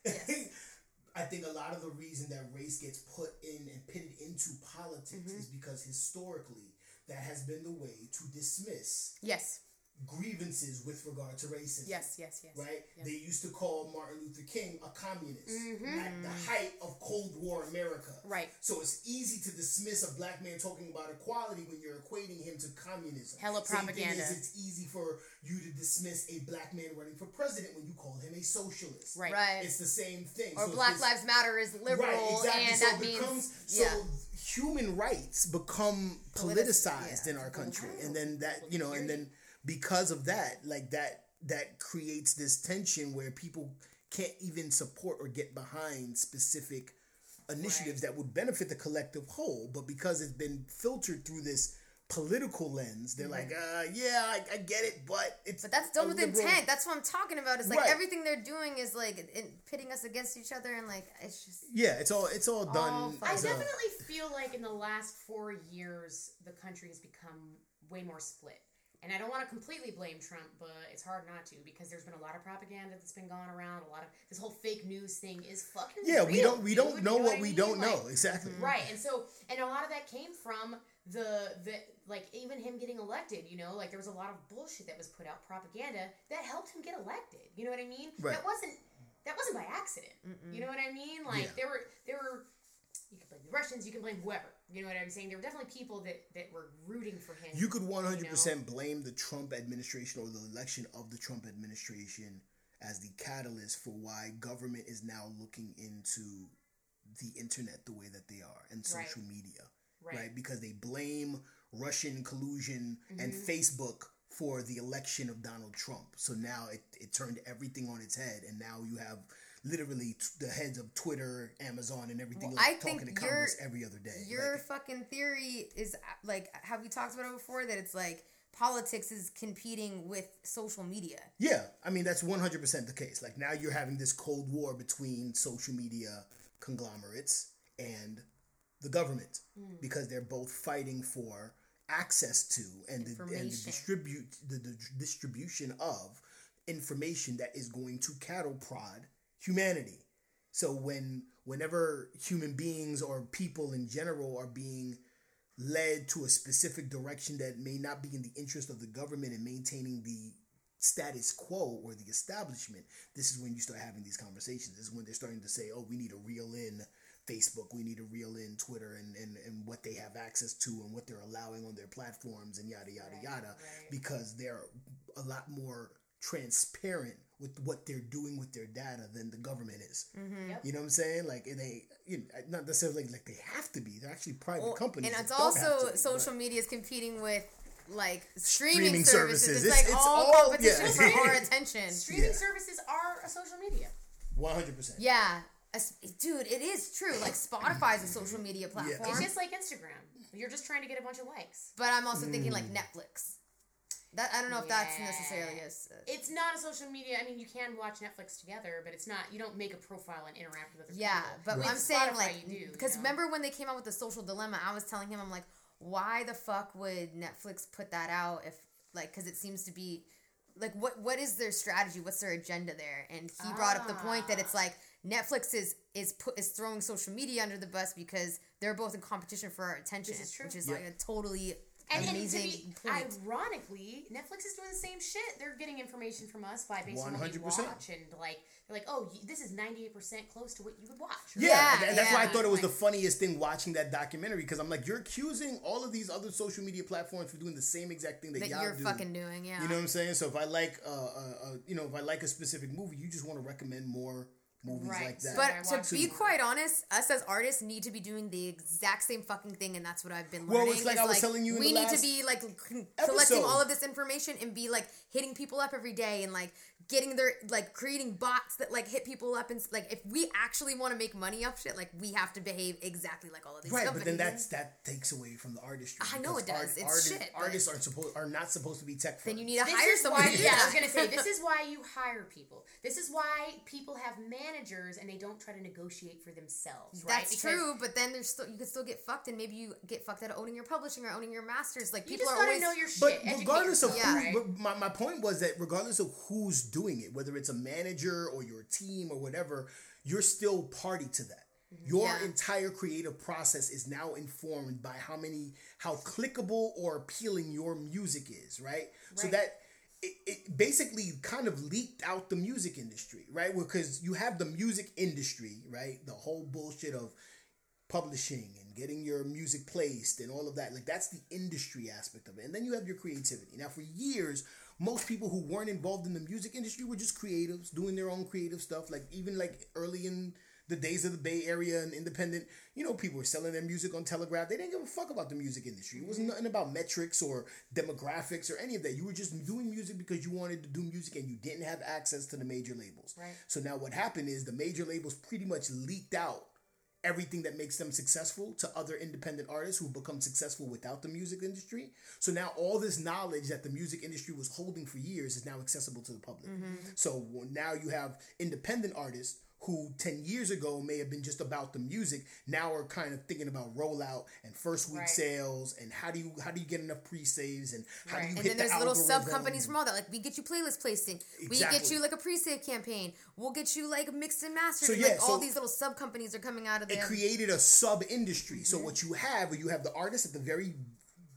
I think a lot of the reason that race gets put in and pitted into politics Mm-hmm. is because historically that has been the way to dismiss Yes. Grievances with regard to racism. Yes. Yes. Yes. Right? Yes. They used to call Martin Luther King a communist Mm-hmm. at the height of Cold War America. Right. So it's easy to dismiss a black man talking about equality when you're equating him to communism. Hella Same propaganda. Thing is, it's easy for you to dismiss a black man running for president when you call him a socialist. Right. right. It's the same thing. or So Black this- Lives Matter is liberal, Right, exactly. and so that it means becomes yeah. so human rights become politicized yeah. in our country, and then that you know, and then because of that, like that, that creates this tension where people can't even support or get behind specific initiatives that would benefit the collective whole, but because it's been filtered through this political lens, they're like, uh, yeah, I, I get it, but it's But that's done with liberal- intent. That's what I'm talking about. It's like Right. everything they're doing is like in, pitting us against each other, and like it's just Yeah, it's all it's all done. I as a- definitely feel like in the last four years, the country has become way more split. And I don't want to completely blame Trump, but it's hard not to because there's been a lot of propaganda that's been going around. A lot of this whole fake news thing is fucking. Yeah, we don't we dude, don't you know what I we mean? don't know exactly. Mm-hmm. Right, and so and a lot of that came from the the like even him getting elected. You know, like there was a lot of bullshit that was put out, propaganda that helped him get elected. You know what I mean? Right. That wasn't that wasn't by accident. You know what I mean? Like Yeah. there were there were You can blame the Russians. You can blame whoever. You know what I'm saying? There were definitely people that that were rooting for him. You could one hundred you know? percent blame the Trump administration or the election of the Trump administration as the catalyst for why government is now looking into the internet the way that they are and Right. social media, Right. right? Because they blame Russian collusion and Mm-hmm. Facebook for the election of Donald Trump. So now it, it turned everything on its head, and now you have literally t- the heads of Twitter, Amazon, and everything Well, else I talking think to your- Congress every other day. Your Like, fucking theory is like, have we talked about it before? That it's like politics is competing with social media. Yeah, I mean that's one hundred percent the case. Like now you're having this cold war between social media conglomerates and the government mm. because they're both fighting for access to and the, and the distribute the, the distribution of information that is going to cattle prod humanity. So when whenever human beings or people in general are being led to a specific direction that may not be in the interest of the government and maintaining the status quo or the establishment, this is when you start having these conversations. This is when they're starting to say, oh, we need to reel in Facebook, we need to reel in Twitter and, and, and what they have access to and what they're allowing on their platforms and yada, yada, yada, because they're a lot more transparent with what they're doing with their data than the government is. Yep. You know what I'm saying? Like and they, you know, not necessarily like they have to be. They're actually private Well, companies. and it's that don't have also be, social media is competing with like streaming, Streaming services. services. It's, It's- like it's all, all- competition yeah. for our attention. Streaming Yeah. services are a social media. One hundred percent. Yeah, dude, it is true. Like Spotify is a social media platform, It's just like Instagram. You're just trying to get a bunch of likes. but I'm also thinking Mm. like Netflix. That I don't know if that's Yeah. necessarily a s- It's not a social media. I mean, you can watch Netflix together, but it's not. You don't make a profile and interact with other Yeah, people. but With I'm saying like because you know? remember when they came out with the social dilemma, I was telling him I'm like, why the fuck would Netflix put that out if like because it seems to be like what what is their strategy? What's their agenda there? And he brought up the point that it's like ah. Netflix is is put is throwing social media under the bus because they're both in competition for our attention, This is true. which is Yeah. like a totally And, and to amazing be point. ironically, Netflix is doing the same shit. They're getting information from us by based on what you watch, and like they're like, oh, this is ninety eight percent close to what you would watch. Yeah, Yeah, and that's why I thought it was the funniest thing watching that documentary because I'm like, you're accusing all of these other social media platforms for doing the same exact thing that, that y'all you're do. fucking doing, yeah. You know what I'm saying? So if I like, uh, uh, uh, you know, if I like a specific movie, you just want to recommend more movies Right. like that. But to watch be quite honest, us as artists need to be doing the exact same fucking thing, and that's what I've been Well, learning. it's like is, I was telling you in we the need to be like collecting episode. all of this information and be like hitting people up every day and like getting their like creating bots that like hit people up and like if we actually want to make money off shit, like we have to behave exactly like all of these Right, companies. but then that's that takes away from the artistry. I know it does. art- It's artists, shit, Artists aren't supposed are not supposed to be tech. then you friends. need to This hire is someone. why, yeah, I was gonna say this is why you hire people. This is why people have managers and they don't try to negotiate for themselves. Right? That's Because true, but then there's still you can still get fucked, and maybe you get fucked out of owning your publishing or owning your masters. Like You people just are gotta always know your shit. But regardless of yourself, who, right? my, my point was that regardless of who's doing it, whether it's a manager or your team or whatever, you're still party to that. Your Yeah. entire creative process is now informed by how many, how clickable or appealing your music is, right? So that it, it basically kind of leaked out the music industry, right? Because you have the music industry, right? The whole bullshit of publishing and getting your music placed and all of that. Like that's the industry aspect of it. And then you have your creativity. Now for years, most people who weren't involved in the music industry were just creatives, doing their own creative stuff. Like even like early in the days of the Bay Area and independent, you know, people were selling their music on Telegraph. They didn't give a fuck about the music industry. It wasn't mm-hmm. nothing about metrics or demographics or any of that. You were just doing music because you wanted to do music and you didn't have access to the major labels. Right. So now what happened is the major labels pretty much leaked out everything that makes them successful to other independent artists who become successful without the music industry. So now all this knowledge that the music industry was holding for years is now accessible to the public. Mm-hmm. So now you have independent artists who 10 years ago may have been just about the music now are kind of thinking about rollout and first week Right. sales and how do you how do you get enough pre-saves and how Right. do you get And then the there's little sub companies from all that. Like we get you playlist placing, we get you like a pre-save campaign, we'll get you like mixed and mastered. So, yeah, like all these little sub companies are coming out of it there. created a sub industry. So mm-hmm. what you have, you have the artist at the very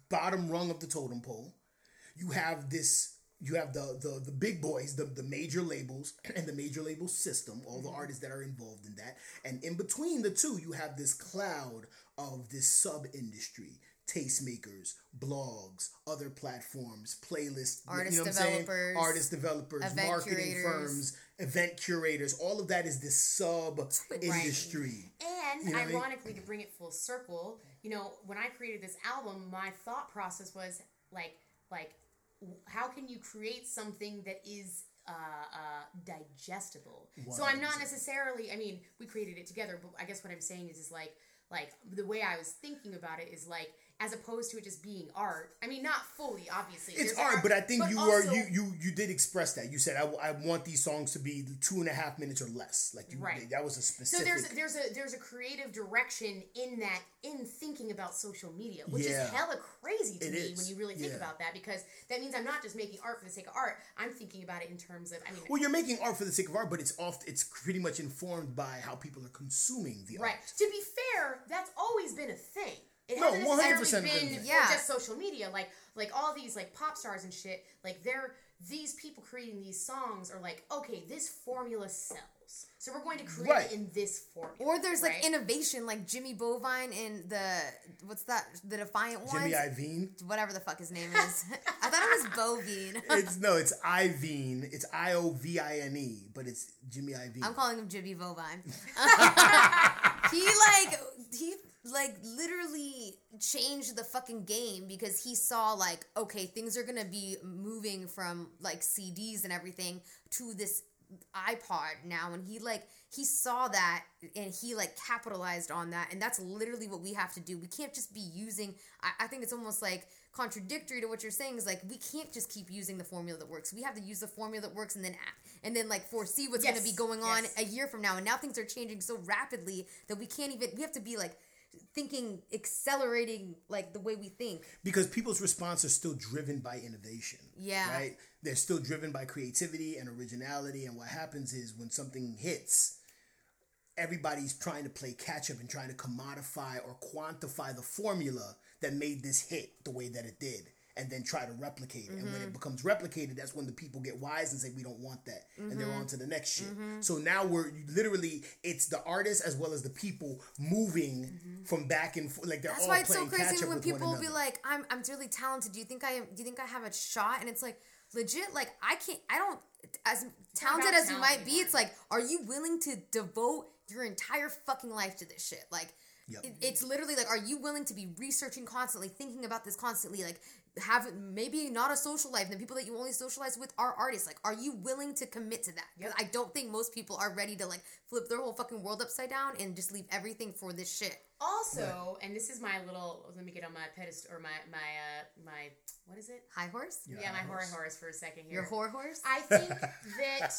bottom rung of the totem pole. You have this you have the, the the big boys, the, the major labels and the major label system, all the mm-hmm. artists that are involved in that. And in between the two, you have this cloud of this sub industry. Tastemakers, blogs, other platforms, playlists, Artist you know what I'm saying? developers, artist developers, marketing curators. firms, event curators. All of that is this sub industry. And You know what I mean? ironically, to bring it full circle, you know, when I created this album, my thought process was like, like, how can you create something that is uh, uh, digestible? So I'm not necessarily. I mean, we created it together, but I guess what I'm saying is, is like, like the way I was thinking about it is like, as opposed to it just being art. I mean, not fully, obviously. It's There's art, but I think but you also- are you you you did express that. You said I, I want these songs to be two and a half minutes or less. Like you, Right. that was a specific. So there's there's a there's a creative direction in that in thinking about social media, which Yeah. is hella crazy to It me is. when you really think Yeah. about that because that means I'm not just making art for the sake of art. I'm thinking about it in terms of I mean well, you're making art for the sake of art, but it's oft it's pretty much informed by how people are consuming the right. art. Right. To be fair, that's always been a thing. It No, hasn't 100% necessarily been a. Yeah. just social media. Like like all these like pop stars and shit. Like they're these people creating these songs are like okay, this formula sells, so we're going to create Right. it in this formula. Or there's like right? innovation, like Jimmy Bovine in the what's that? The Defiant one. Jimmy ones, Iovine. whatever the fuck his name is. I thought it was Bovine. It's no, it's Ivine. It's I O V I N E, but it's Jimmy Iovine. I'm calling him Jimmy Bovine. he like he like literally changed the fucking game because he saw like okay things are gonna be moving from like CDs and everything to this iPod now. And he like he saw that and he like capitalized on that. And that's literally what we have to do. We can't just be using I, I think it's almost like contradictory to what you're saying is like we can't just keep using the formula that works. We have to use the formula that works and then act and then like foresee what's going to be going on yes. a year from now. And now things are changing so rapidly that we can't even we have to be like thinking accelerating like the way we think because people's response are still driven by innovation. Yeah. Right? They're still driven by creativity and originality. And what happens is when something hits, everybody's trying to play catch up and trying to commodify or quantify the formula that made this hit the way that it did. And then try to replicate it. And when Mm-hmm. it becomes replicated, that's when the people get wise and say, we don't want that. And Mm-hmm. they're on to the next shit. So now we're literally, it's the artists as well as the people moving from back and forth. Like they're Mm-hmm. that's all why it's so playing catch crazy when people will be like i'm i'm really talented do you think i am do you think i have a shot and it's like legit like i can't i don't as talented about as you talent might be it's like are you willing to devote your entire fucking life to this shit like Yep. it, it's literally like are you willing to be researching constantly thinking about this constantly like have maybe not a social life and the people that you only socialize with are artists like are you willing to commit to that 'Cause i don't think most people are ready to like flip their whole fucking world upside down and just leave everything for this shit Also, and this is my little. Let me get on my pedestal or my my uh my what is it? high horse Yeah, my horror horse for a second here. your whore horse I think that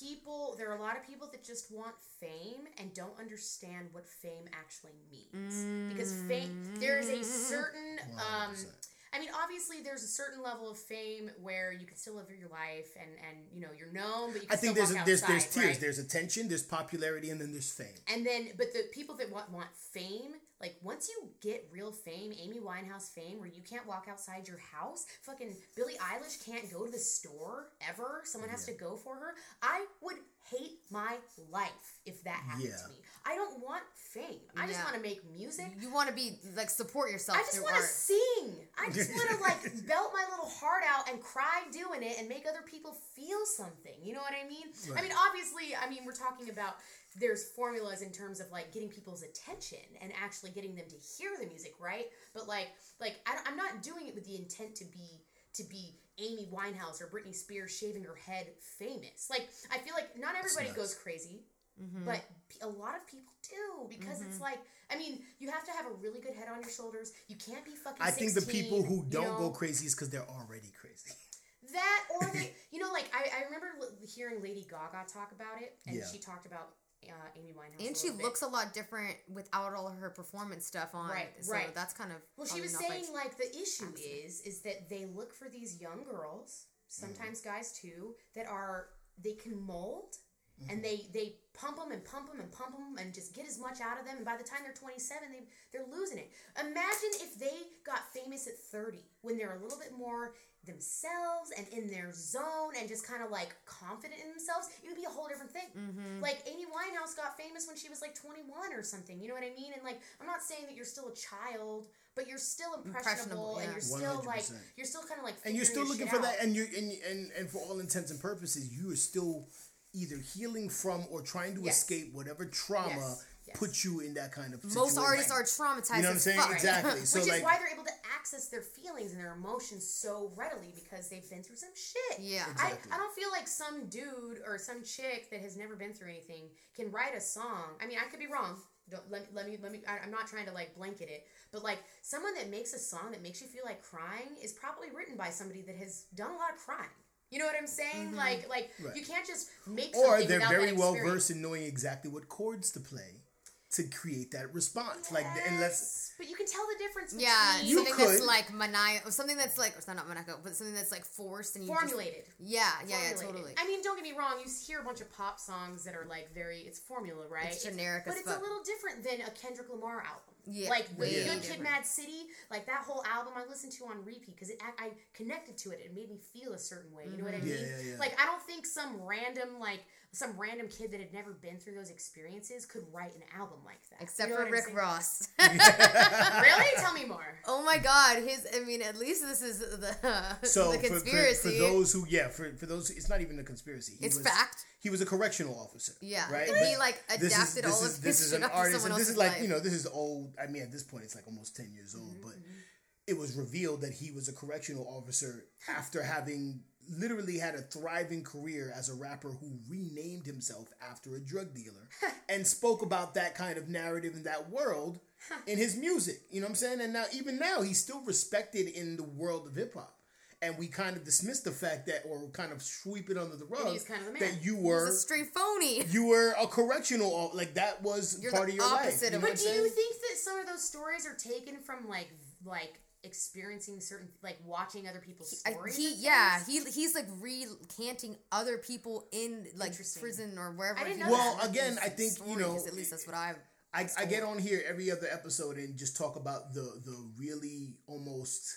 people, there are a lot of people that just want fame and don't understand what fame actually means. Because fame, there is a certain, um, 100%. I mean, obviously, there's a certain level of fame where you can still live your life and and you know you're known, but you can I think still there's a, there's outside, there's tiers. right? There's attention, there's popularity, and then there's fame. And then, but the people that want, want fame, like once you get real fame, Amy Winehouse fame, where you can't walk outside your house, fucking Billie Eilish can't go to the store ever. Someone has to go for her. I would hate my life if that happened Yeah. to me. I don't want fame. I just want to make music. You want to be like support yourself. I just want to sing. I just want to like belt my little heart out and cry doing it and make other people feel something. You know what I mean? I mean, obviously, I mean, we're talking about there's formulas in terms of like getting people's attention and actually getting them to hear the music, right? But like, like I, I'm not doing it with the intent to be to be Amy Winehouse or Britney Spears shaving her head famous. Like, I feel like not everybody goes crazy Mm-hmm. but a lot of people do because it's like I mean you have to have a really good head on your shoulders. You can't be fucking. I think the people who don't know? go crazy is because they're already crazy. that or they you know like I, I remember l- hearing Lady Gaga talk about it and Yeah. she talked about uh, Amy Winehouse and she little bit. looks a lot different without all her performance stuff on. Right, so right. That's kind of Well, she was saying like the issue is is that they look for these young girls, sometimes Mm-hmm. guys too, that are they can mold and they they pump them and pump them and pump them and just get as much out of them. And by the time they're 27, they they're losing it. Imagine if they got famous at 30 when they're a little bit more themselves and in their zone and just kind of like confident in themselves, it would be a whole different thing. Mm-hmm. Like Amy Winehouse got famous when she was like 21 or something. You know what I mean? And like, I'm not saying that you're still a child, but you're still impressionable, Impressionable, and you're still like 100%. you're still kind of like and you're still looking for shit that and you and, and and for all intents and purposes you are still either healing from or trying to Yes. escape whatever trauma Yes, yes. puts you in that kind of place. Most artists are traumatized. you know what i'm saying fuck. exactly so Which like is why they're able to access their feelings and their emotions so readily because they've been through some shit. Yeah. Exactly. I, I don't feel like some dude or some chick that has never been through anything can write a song. I mean, I could be wrong. Don't let, let me let me. I, I'm not trying to like blanket it, but like someone that makes a song that makes you feel like crying is probably written by somebody that has done a lot of crying. You know what I'm saying? Mm-hmm. Like like Right. you can't just make or something they're very well versed in knowing exactly what chords to play to create that response like unless but you can tell the difference. Between Yeah, You something could. that's like maniacal, something that's like, it's not maniacal, but something that's like forced and you just- formulated. yeah, yeah, yeah, formulated. totally. I mean, don't get me wrong. You hear a bunch of pop songs that are like very, it's formula, right? It's generic but as it's a little different than a Kendrick Lamar album. Yeah, like way Good Kid. Mad City, like that whole album I listened to on repeat because it, I, connected to it. It made me feel a certain way. You know what I Mm-hmm. mean? Yeah, yeah, yeah. Like I don't think some random like some random kid that had never been through those experiences could write an album like that. Except You know for Rick saying? Ross. really? Tell me more. oh my god, his, I mean, at least this is the, so the for, for, conspiracy. for those who yeah for, for those it's not even a conspiracy he It's was, fact. he was a correctional officer Yeah, right and he, like, this is- adapted this all is, of this his is an artist and this is else's like you know this is old i mean at this point it's like almost 10 years old Mm-hmm, but it was revealed that he was a correctional officer after having literally had a thriving career as a rapper who renamed himself after a drug dealer and spoke about that kind of narrative in that world in his music. You know what I'm saying? And now even now he's still respected in the world of hip hop. And we kind of dismiss the fact that or kind of sweep it under the rug he's kind of the man. that you He's were a straight phony. you were a correctional like that was You're part the of your life. opposite You know what what But do you think that some of those stories are taken from like like experiencing certain like watching other people's stories? he and yeah he he's like recanting other people in like prison or wherever. I didn't he know Well, telling again, I think, you know, at least that's what I. I, I get on here every other episode and just talk about the the really almost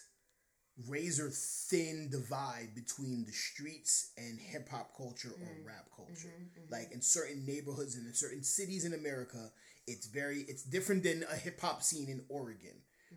razor thin divide between the streets and hip hop culture or mm-hmm. rap culture. Mm-hmm. Mm-hmm. Like in certain neighborhoods and in certain cities in America, it's very it's different than a hip hop scene in Oregon.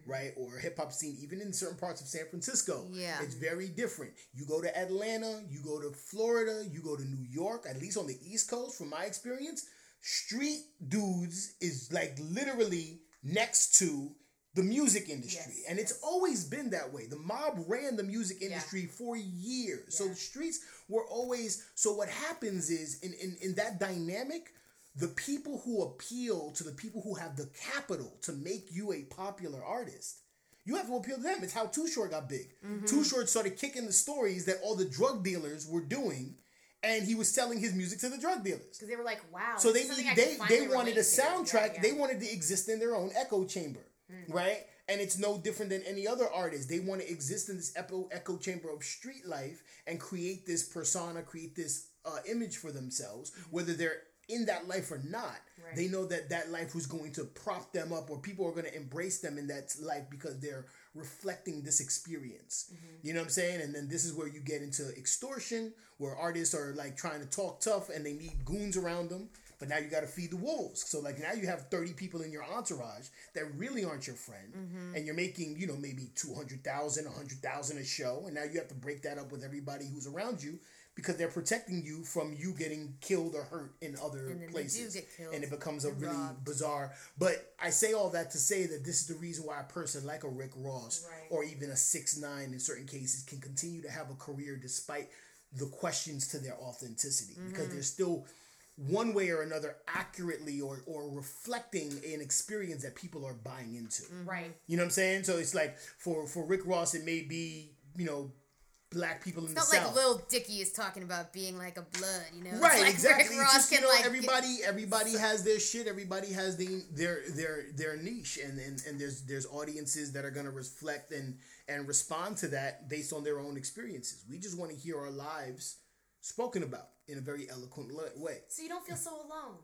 Right, or hip hop scene, even in certain parts of San Francisco. Yeah. It's very different. You go to Atlanta, you go to Florida, you go to New York, at least on the East Coast, from my experience, street dudes is like literally next to the music industry. Yes, and it's yes. always been that way. The mob ran the music industry for years. So the streets were always so what happens is in, in, in that dynamic, the people who appeal to the people who have the capital to make you a popular artist. You have to appeal to them. It's how Too Short got big. Mm-hmm. Too Short started kicking the stories that all the drug dealers were doing, and he was selling his music to the drug dealers. because they were like, wow. So they is something I they they wanted a. Yeah, soundtrack. yeah. Mm-hmm. They wanted to exist in their own echo chamber, right? And it's no different than any other artist. They want to exist in this echo echo chamber of street life and create this persona, create this uh, image for themselves, whether they're in that life or not. Mm-hmm. Right. They know that that life was going to prop them up, or people are going to embrace them in that life because they're reflecting this experience. Mm-hmm. You know what I'm saying? And then this is where you get into extortion, where artists are like trying to talk tough and they need goons around them. But now you got to feed the wolves. So like now you have 30 people in your entourage that really aren't your friend, and you're making you know maybe 200,000, 100,000 a show, and now you have to break that up with everybody who's around you because they're protecting you from you getting killed or hurt in other And then they do places, and it becomes a really robbed. bizarre. But I say all that to say that this is the reason why a person like a Rick Ross Right. or even a six nine in certain cases can continue to have a career despite the questions to their authenticity Mm-hmm. because they're still one way or another accurately or, or reflecting an experience that people are buying into. right. You know what I'm saying? So it's like for for Rick Ross, it may be you know black people in It's the not south. like Lil Dicky is talking about being like a blood, you know? Right, like exactly. Rick It's Ross just, you know, like everybody, everybody has their shit. Everybody has the, their their their niche, and, and and there's there's audiences that are gonna reflect and and respond to that based on their own experiences. We just want to hear our lives spoken about in a very eloquent way. So you don't feel so alone.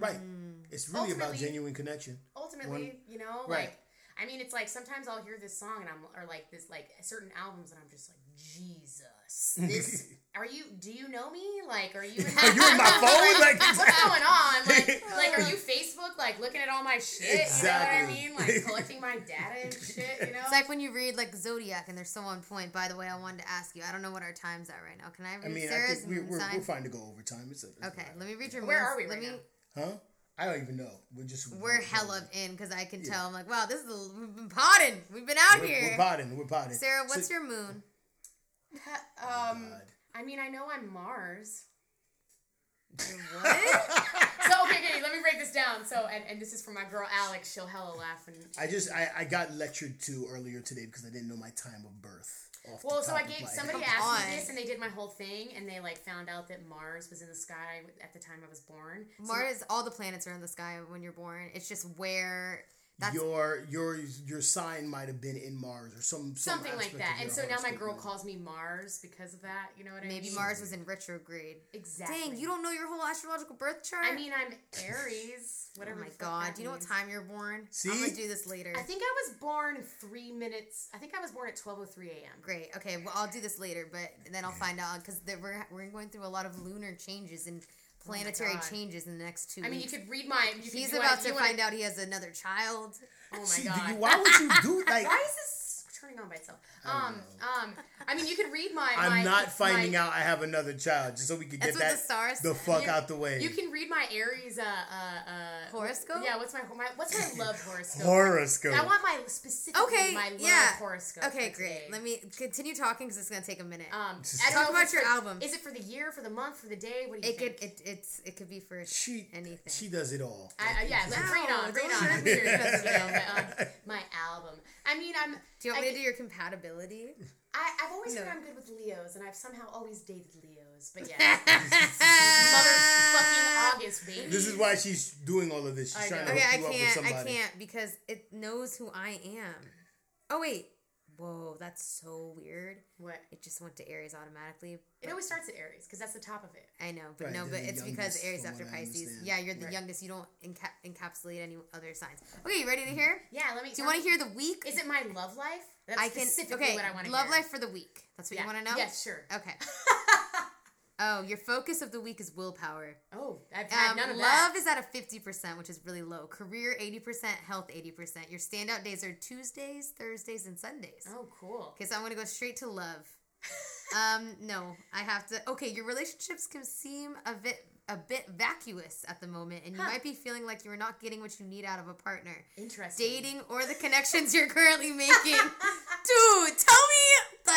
Right. Mm. It's really about genuine connection. Ultimately, you know, Right. like I mean, it's like sometimes I'll hear this song and I'm or like this like certain albums and I'm just like Jesus, this are you? Do you know me? Like, are you? In Are you in my phone? Like, What's going on? Like, like, are you Facebook? Like, looking at all my shit? Exactly. You know what I mean? Like, collecting my data and shit. You know? It's like when you read like Zodiac and they're so on point. By the way, I wanted to ask you. I don't know what our time's at right now. Can I read I mean, I Sarah's think we're, we're, sign? we're fine to go over time. It's, it's Okay, fine. let me read your. Where moons. are we Let right me. now? Huh? I don't even know. We're just We're hella in because I can tell. I'm like, wow, this is a, we've been potting. We've been out We're, here. we're potting. We're potting. Sarah, what's So- your moon? um, God. I mean, I know I'm Mars. What? So okay, okay, let me break this down. So, and, and this is for my girl Alex. She'll hella laugh and I just I, I got lectured to earlier today because I didn't know my time of birth. Off the Well, so I gave somebody head. asked me this, and they did my whole thing, and they like found out that Mars was in the sky at the time I was born. So Mars. All the planets are in the sky when you're born. It's just where. That's your your your sign might have been in Mars or some, some something like that. And so now my girl calls me Mars because of that. You know what I maybe mean? Maybe Mars was in retrograde. Exactly. Dang, you don't know your whole astrological birth chart. I mean, I'm Aries. oh Whatever. my god, do you know what time you're born? See, I'm gonna do this later. I think I was born three minutes. I think I was born at 12:03 a.m. Great. Okay. Well, I'll do this later, but then I'll find out because we're we're going through a lot of lunar changes and Oh planetary God. changes in the next two I mean, you could read my. You He's about to you wanna- find out he has another child. Oh my See, god. why would you do like? Why is this turning on by itself? Um, um. I mean, you could read my. I'm my- not finding my- out I have another child just so we could get that the stars the fuck You- out the way. You can read my Aries uh uh uh Horoscope? Yeah, what's my, my what's my love horoscope? horoscope. I want my specific. Okay. my love yeah. horoscope. Okay. Great. today. Let me continue talking because it's gonna take a minute. Um, Just- I don't Talk about your for- album. Is it for the year, for the month, for the day? What do you it think? could it it's it could be for she anything. she does it all. I, I, yeah, Like, like, bring it on, No, bring it on. shut I'm me. curious, you know, but, um, my album. I mean, I'm. do you want I me to do your compatibility? I, I've always heard No. I'm good with Leos, and I've somehow always dated Leos. But yeah, motherfucking August, baby. This is why she's doing all of this. She's I trying know. to Okay, hook I you up with can't. I somebody. can't because it knows who I am. Oh wait. Whoa, that's so weird. What? It just went to Aries automatically. It always starts at Aries because that's the top of it. I know, but Right, no, but it's because Aries after Pisces. Yeah, you're the Right. youngest. You don't enca- encapsulate any other signs. Okay, you ready to hear? Yeah, let me. Do you want to hear the week? Is it my love life? That's I can. specifically Okay, what I want to love hear. life for the week. That's what Yeah. you want to know. Yes, sure. Okay. oh, your focus of the week is willpower. Oh, I've had Um, none of love is at a 50%, which is really low. Career 80%, health 80%. Your standout days are Tuesdays, Thursdays, and Sundays. Oh, cool. Okay, so I'm gonna go straight to love. um, no, I have to. Okay, your relationships can seem a bit a bit vacuous at the moment, and you Huh. might be feeling like you're not getting what you need out of a partner. Interesting. Dating or the connections you're currently making. Dude, tell me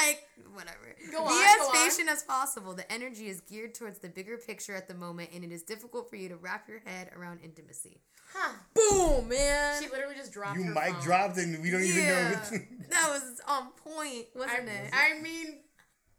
like whatever. Go Be as go on. patient as possible. The energy is geared towards the bigger picture at the moment, and it is difficult for you to wrap your head around intimacy. Huh. Boom, man. She literally just dropped You her mic phone. dropped and we don't even know. Yeah, What that was on point, I, wasn't it? I mean,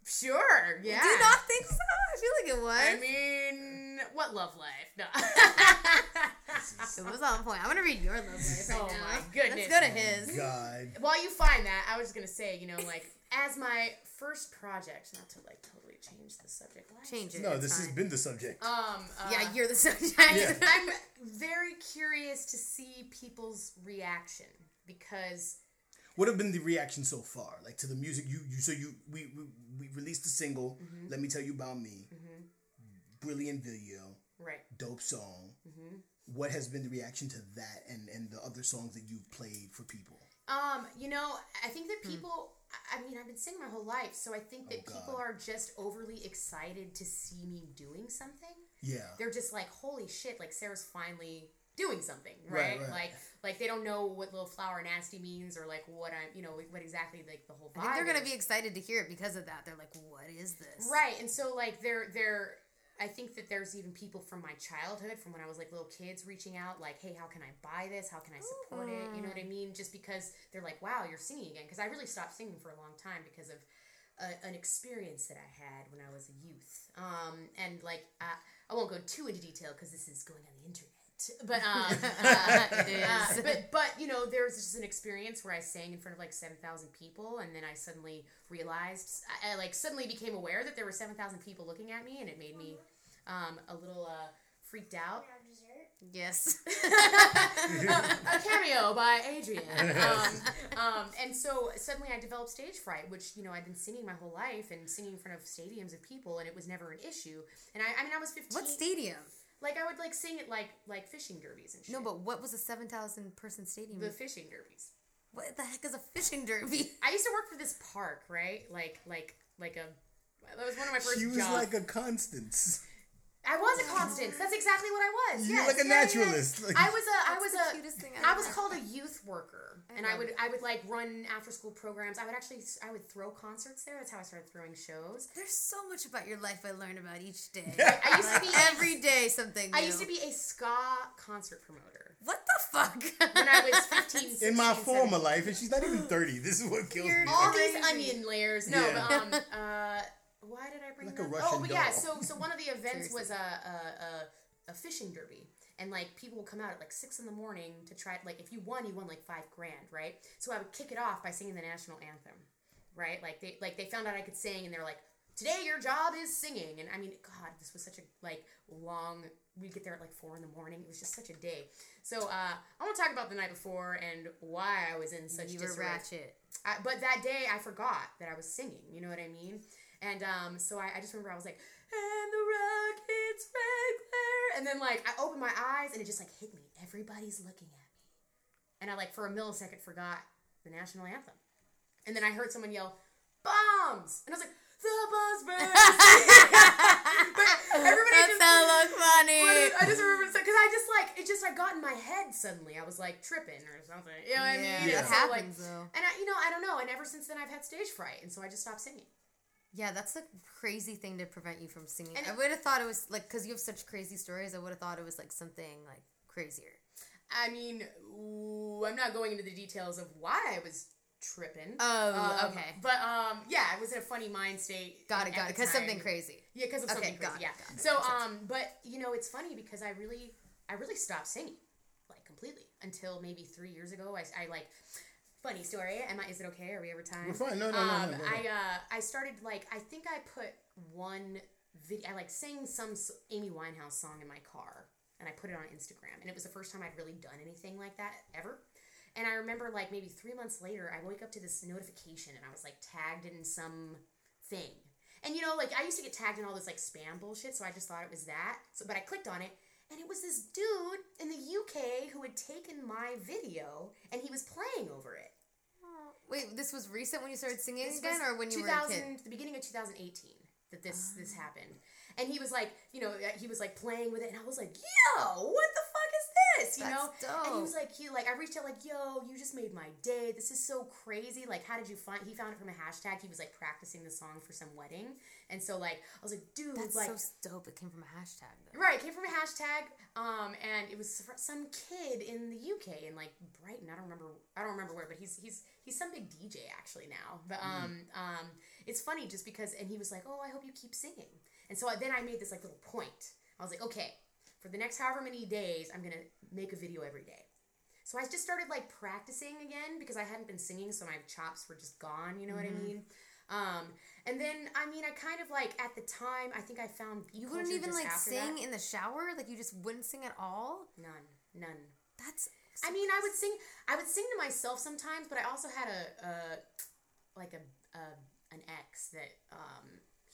sure. Yeah. Do not think so? I feel like it was. I mean, what love life? No. it was on point. I'm gonna read your love life right Oh now. my goodness. Let's go to his. God. While you find that, I was just gonna say, you know, like as my first project, not to like totally change the subject. Why Change it. No, it's this has been the subject. Um. Uh, Yeah, you're the subject. Yeah. I'm very curious to see people's reaction because What have been the reaction so far? Like to the music you you so you we we, we released the single. Mm-hmm. Let me tell you about me. Brilliant video, right. dope song. Mm-hmm. What has been the reaction to that and and the other songs that you've played for people? Um, you know, I think that people. I- I mean, I've been singing my whole life, so I think that Oh, people are just overly excited to see me doing something. Yeah. They're just like, "Holy shit!" Like Sarah's finally doing something, Right, right? right. Like, like they don't know what Lil Flower Nasti means or like what I'm, you know, what exactly like the whole. Vibe I think they're gonna is. be excited to hear it because of that. They're like, "What is this?" Right, and so like they're they're I think that there's even people from my childhood, from when I was like little kids, reaching out like, "Hey, how can I buy this? How can I support it?" You know what I mean? Just because they're like, "Wow, you're singing again." Because I really stopped singing for a long time because of a, an experience that I had when I was a youth. Um, and like I won't go too into detail because this is going on the internet. But um, It is. uh, but but you know, there was just an experience where I sang in front of like seven thousand people, and then I suddenly realized, I, I like suddenly became aware that there were seven thousand people looking at me, and it made me um, a little uh, freaked out. yes. a cameo by Adrian. Um, um, and so suddenly I developed stage fright, which you know I'd been singing my whole life and singing in front of stadiums of people, and it was never an issue. And I, I mean, I was fifteen. what stadium? Like I would like sing it like like fishing derbies and shit. No, but what was a seven thousand person stadium? the fishing derbies. what the heck is a fishing derby? I used to work for this park, right? Like like like a. That was one of my first She was jobs. like a Constance. I was a Constance. That's exactly what I was. You're yes. like a Yeah, yeah. naturalist. Like- I was a. I was the a. thing I was called a youth worker, and I love would it. I would like run after school programs. I would actually I would throw concerts there. That's how I started throwing shows. There's so much about your life I learn about each day. I used to be every day something. I used to be a ska concert promoter What the fuck? when I was 15, 16, in my 17. former life, and she's not even 30. This is what kills You're me. all these onion layers. No, Yeah. but um, uh, why did I bring Like that? a up? Russian oh, but yeah. So, so one of the events was a, a a a fishing derby, and like people will come out at like six in the morning to try. Like if you won, you won like five grand, right? So I would kick it off by singing the national anthem, right? Like they like they found out I could sing, and they were like. Today your job is singing, and I mean, God, this was such a like long. We get there at like four in the morning. It was just such a day. So uh, I want to talk about the night before and why I was in such you were ratchet. I, but that day I forgot that I was singing. You know what I mean? And um, so I, I just remember I was like, and the rockets regular, and then like I opened my eyes and it just like hit me. Everybody's looking at me, and I like for a millisecond forgot the national anthem, and then I heard someone yell, "Bombs!" and I was like, "The bombs burst!" but everybody That just. sounds look funny. I just remember because I just like it just like got in my head suddenly. I was like tripping or something. You know what I mean? Yeah, that so, like, happens though. and I, you know, I don't know. And ever since then, I've had stage fright, and so I just stopped singing. Yeah, that's a crazy thing to prevent you from singing. And I would have thought it was like because you have such crazy stories. I would have thought it was like something like crazier. I mean, ooh, I'm not going into the details of why I was tripping. Oh, Um, okay. But um, yeah, I was in a funny mind state. Got it, got it. Because something crazy. Yeah, because of Okay, something got crazy. it, Yeah. So um, but you know, it's funny because I really, I really stopped singing, like completely, until maybe three years ago. I, I like. Funny story. Am I? Is it okay? Are we over time? We're fine. No, no, no, um, no, go I uh, I started like I think I put one video. I like sang some Amy Winehouse song in my car, and I put it on Instagram. And it was the first time I'd really done anything like that ever. And I remember like maybe three months later, I wake up to this notification, and I was like tagged in some thing. And you know, like I used to get tagged in all this like spam bullshit, so I just thought it was that. So, but I clicked on it, and it was this dude in the UK who had taken my video, and he was playing over it. Oh, wait, this was recent when you started singing This again, or when you were a kid? The beginning of 2018 that this this happened. And he was like, you know, he was like playing with it, and I was like, yo, what the this? You That's know? And he was like, he like, I reached out like, yo, you just made my day. This is so crazy. Like, how did you find? He found it from a hashtag. He was like practicing the song for some wedding, and so like, I was like, dude, That's like, so dope. It came from a hashtag though. Right, it came from a hashtag, um, and it was some kid in the UK in like Brighton. I don't remember. I don't remember where, but he's he's he's some big DJ actually now. But um, um, it's funny just because, and he was like, "Oh, I hope you keep singing." And so I, then I made this like little point. I was like, "Okay, for the next however many days, I'm gonna make a video every day." So I just started like practicing again because I hadn't been singing, so my chops were just gone. You know what I mean? Um, and then I mean, I kind of like at the time, I think I found You wouldn't even like sing that. in the shower. Like you just wouldn't sing at all. None, none. That's. I mean, I would sing. I would sing to myself sometimes, but I also had a, a like a, a an ex that um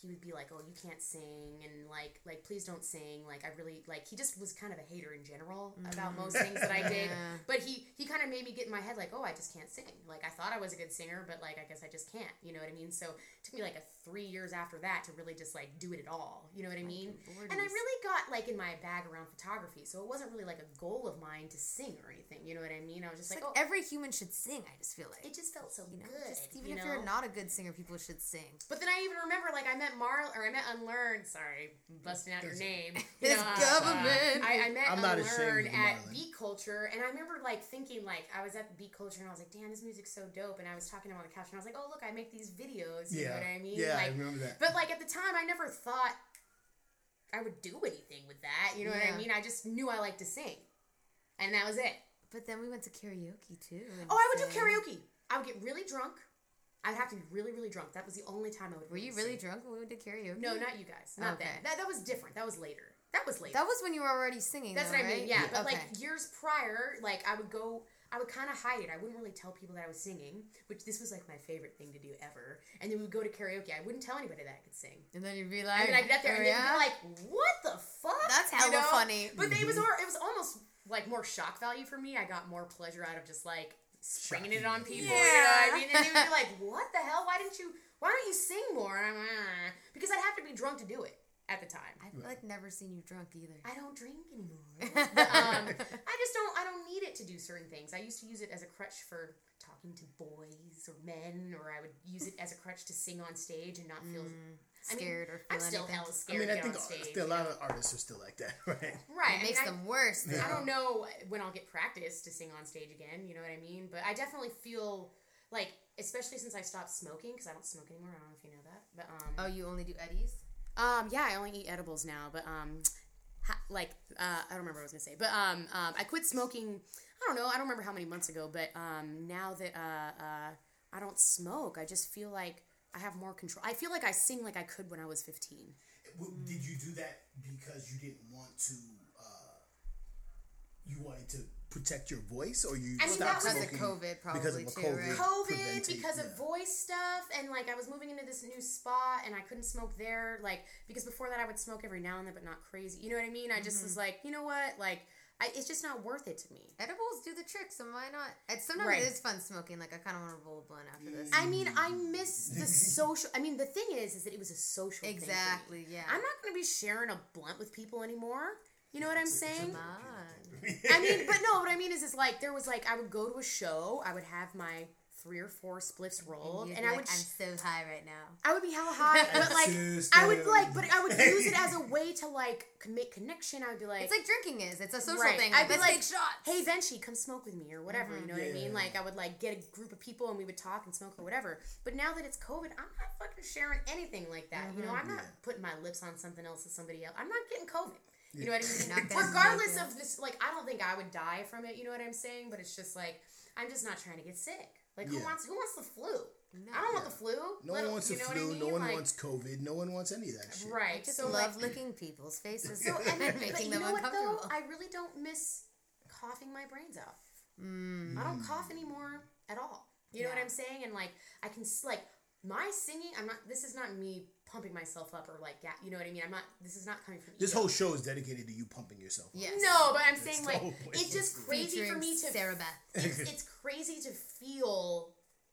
he would be like, "Oh, you can't sing," and like like please don't sing. Like I really like he just was kind of a hater in general about mm-hmm. most things that I did. Yeah. But he he kind of made me get in my head like, "Oh, I just can't sing." Like I thought I was a good singer, but like I guess I just can't. You know what I mean? So it took me like a three years after that to really just like do it at all. You know what I mean? And I really got like in my bag around photography, so it wasn't really like a goal of mine to sing or anything. You know what I mean? I was just like, like oh, every human should sing. I just feel like it just felt so you know, good. just even you if know? you're not a good singer, people should sing. But then I even remember, like, I met Marl, or I met Unlearn. Sorry, busting out your name. You It's know, uh, government. I, I met I'm not ashamed at Beat Culture, and I remember like thinking, like, I was at Beat Culture, and I was like, damn, this music's so dope. And I was talking to him on the couch, and I was like, oh look, I make these videos. You Yeah. know what I mean? Yeah, I like, remember that. But like at the time, I never thought I would do anything with that. You know what I mean? I just knew I liked to sing. and that was it. But then we went to karaoke too. Oh, I would do karaoke. I would get really drunk. I'd have to be really, really drunk. That was the only time I would. Were you really sing. drunk when we did karaoke? No, not you guys. Not Okay. then. That that was different. That was later. That was later. That was when you were already singing. That's though, what I mean. right? Yeah, but okay. like years prior, like I would go. I would kind of hide it. I wouldn't really tell people that I was singing, which this was like my favorite thing to do ever. And then we would go to karaoke. I wouldn't tell anybody that I could sing. and then you'd be like, And then I'd get there oh, and they'd be like, "What the fuck?" That's You hella know? funny. But it was. It was almost like more shock value for me. I got more pleasure out of just like springing it on people. You know what I mean? And they would be like, "What the hell? Why didn't you? Why don't you sing more?" And I'm like, "Ah." because I'd have to be drunk to do it at the time. I've like never seen you drunk either. I don't drink anymore. Um, I just don't. I don't need it to do certain things. I used to use it as a crutch for talking to boys or men, or I would use it as a crutch to sing on stage and not feel I mean, Scared or I'm still anything. hella scared. I mean, I think stage. still a lot know? of artists are still like that, right? right. It I makes mean, I- them worse. I don't know when I'll get practice to sing on stage again. You know what I mean? But I definitely feel like, especially since I stopped smoking, because I don't smoke anymore. I don't know if you know that, but um, Oh, you only do Eddies? Um, yeah, I only eat edibles now, but um, ha- like uh, I don't remember what I was gonna say, but um, um, I quit smoking. I don't know. I don't remember how many months ago, but um, now that uh, uh, I don't smoke, I just feel like I have more control. I feel like I sing like I could when I was fifteen. W- Did you do that because you didn't want to? Uh, you wanted to protect your voice, or you I mean, stopped that was- Because of smoking COVID, probably because of a too, COVID, right? COVID preventing- because of voice stuff, and like I was moving into this new spot, and I couldn't smoke there. Like because before that, I would smoke every now and then, but not crazy. You know what I mean? I just Mm-hmm. was like, you know what, like. I, it's just not worth it to me. Edibles do the trick, so why not? It's, sometimes Right. it is fun smoking. Like I kind of want to roll a blunt after this. I mean, I miss the social. I mean, the thing is, is that it was a social. thing. Exactly, yeah. I'm not going to be sharing a blunt with people anymore. You know what I'm saying? Come on. I mean, but no, what I mean is, is like there was like I would go to a show, I would have my three or four spliffs rolled, You'd and be I like, would I'm so high right now. I would be hella high, but like I would like, but I would use it as a way to like con- make connection. I would be like, It's like drinking is. It's a social Right. thing. I'd Like, be let's like, take shots. hey Venchi, come smoke with me or whatever. Mm-hmm. You know what I mean? Like I would like get a group of people and we would talk and smoke or whatever. But now that it's COVID, I'm not fucking sharing anything like that. You know, mm-hmm. I'm not putting my lips on something else with somebody else. I'm not getting COVID. You know what I mean? Not getting Regardless of this, like I don't think I would die from it. You know what I'm saying? But it's just like I'm just not trying to get sick. Like who Yeah. wants who wants the flu? No. I don't want the flu. No one wants the know what I flu. mean? No one Like, wants COVID. No one wants any of that shit. right. I Just so love like, licking people's faces so, and, and but you them know what uncomfortable. though? I really don't miss coughing my brains out. Mm. I don't cough anymore at all. You know what I'm saying? And like I can s- like my singing. I'm not. This is not me pumping myself up or like yeah. You know what I mean? I'm not. This is not coming from This ego. whole show is dedicated to you pumping yourself. up. Yes. No, but I'm That's saying like it's just crazy for me to Sarah Beth. It's, it's crazy to feel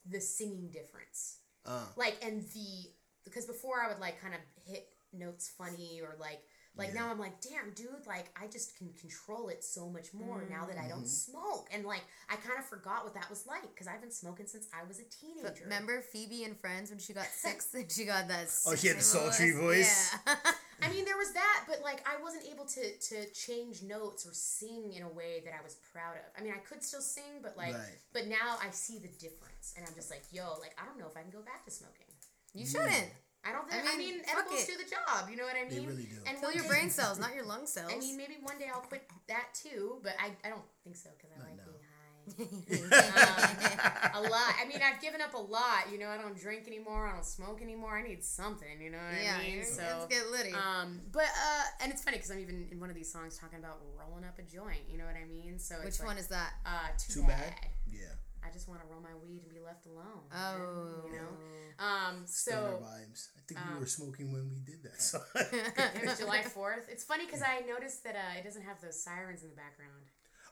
the singing difference. Uh. Like and the because before I would like kind of hit notes funny or like like now I'm like damn dude like I just can control it so much more now that I don't Mm-hmm. smoke and like I kind of forgot what that was like because I've been smoking since I was a teenager. But teenager. remember Phoebe and Friends when she got six and she got that. Oh, she had the sultry voice? Yeah. I mean, there was that, but like I wasn't able to to change notes or sing in a way that I was proud of. I mean, I could still sing, but like, Right. but now I see the difference, and I'm just like, yo, like I don't know if I can go back to smoking. you shouldn't. I don't think. I I mean, mean, edibles it. do the job. You know what I mean? They mean? really do. And Kill your brain cells, not your lung cells. I mean, maybe one day I'll quit that too, but I, I don't think so because I like no. being high. um, a lot. I mean, I've given up a lot. You know, I don't drink anymore. I don't smoke anymore. I need something. You know what yeah, I mean? you're- So let's get litty. um, but uh, and it's funny because I'm even in one of these songs talking about rolling up a joint. You know what I mean? So it's Which like, one is that? Uh, too, Too bad. bad. Yeah. I just want to roll my weed and be left alone. Oh, you know. Um, so vibes. I think we were smoking when we did that. So. it was July Fourth. It's funny because I noticed that uh, it doesn't have those sirens in the background.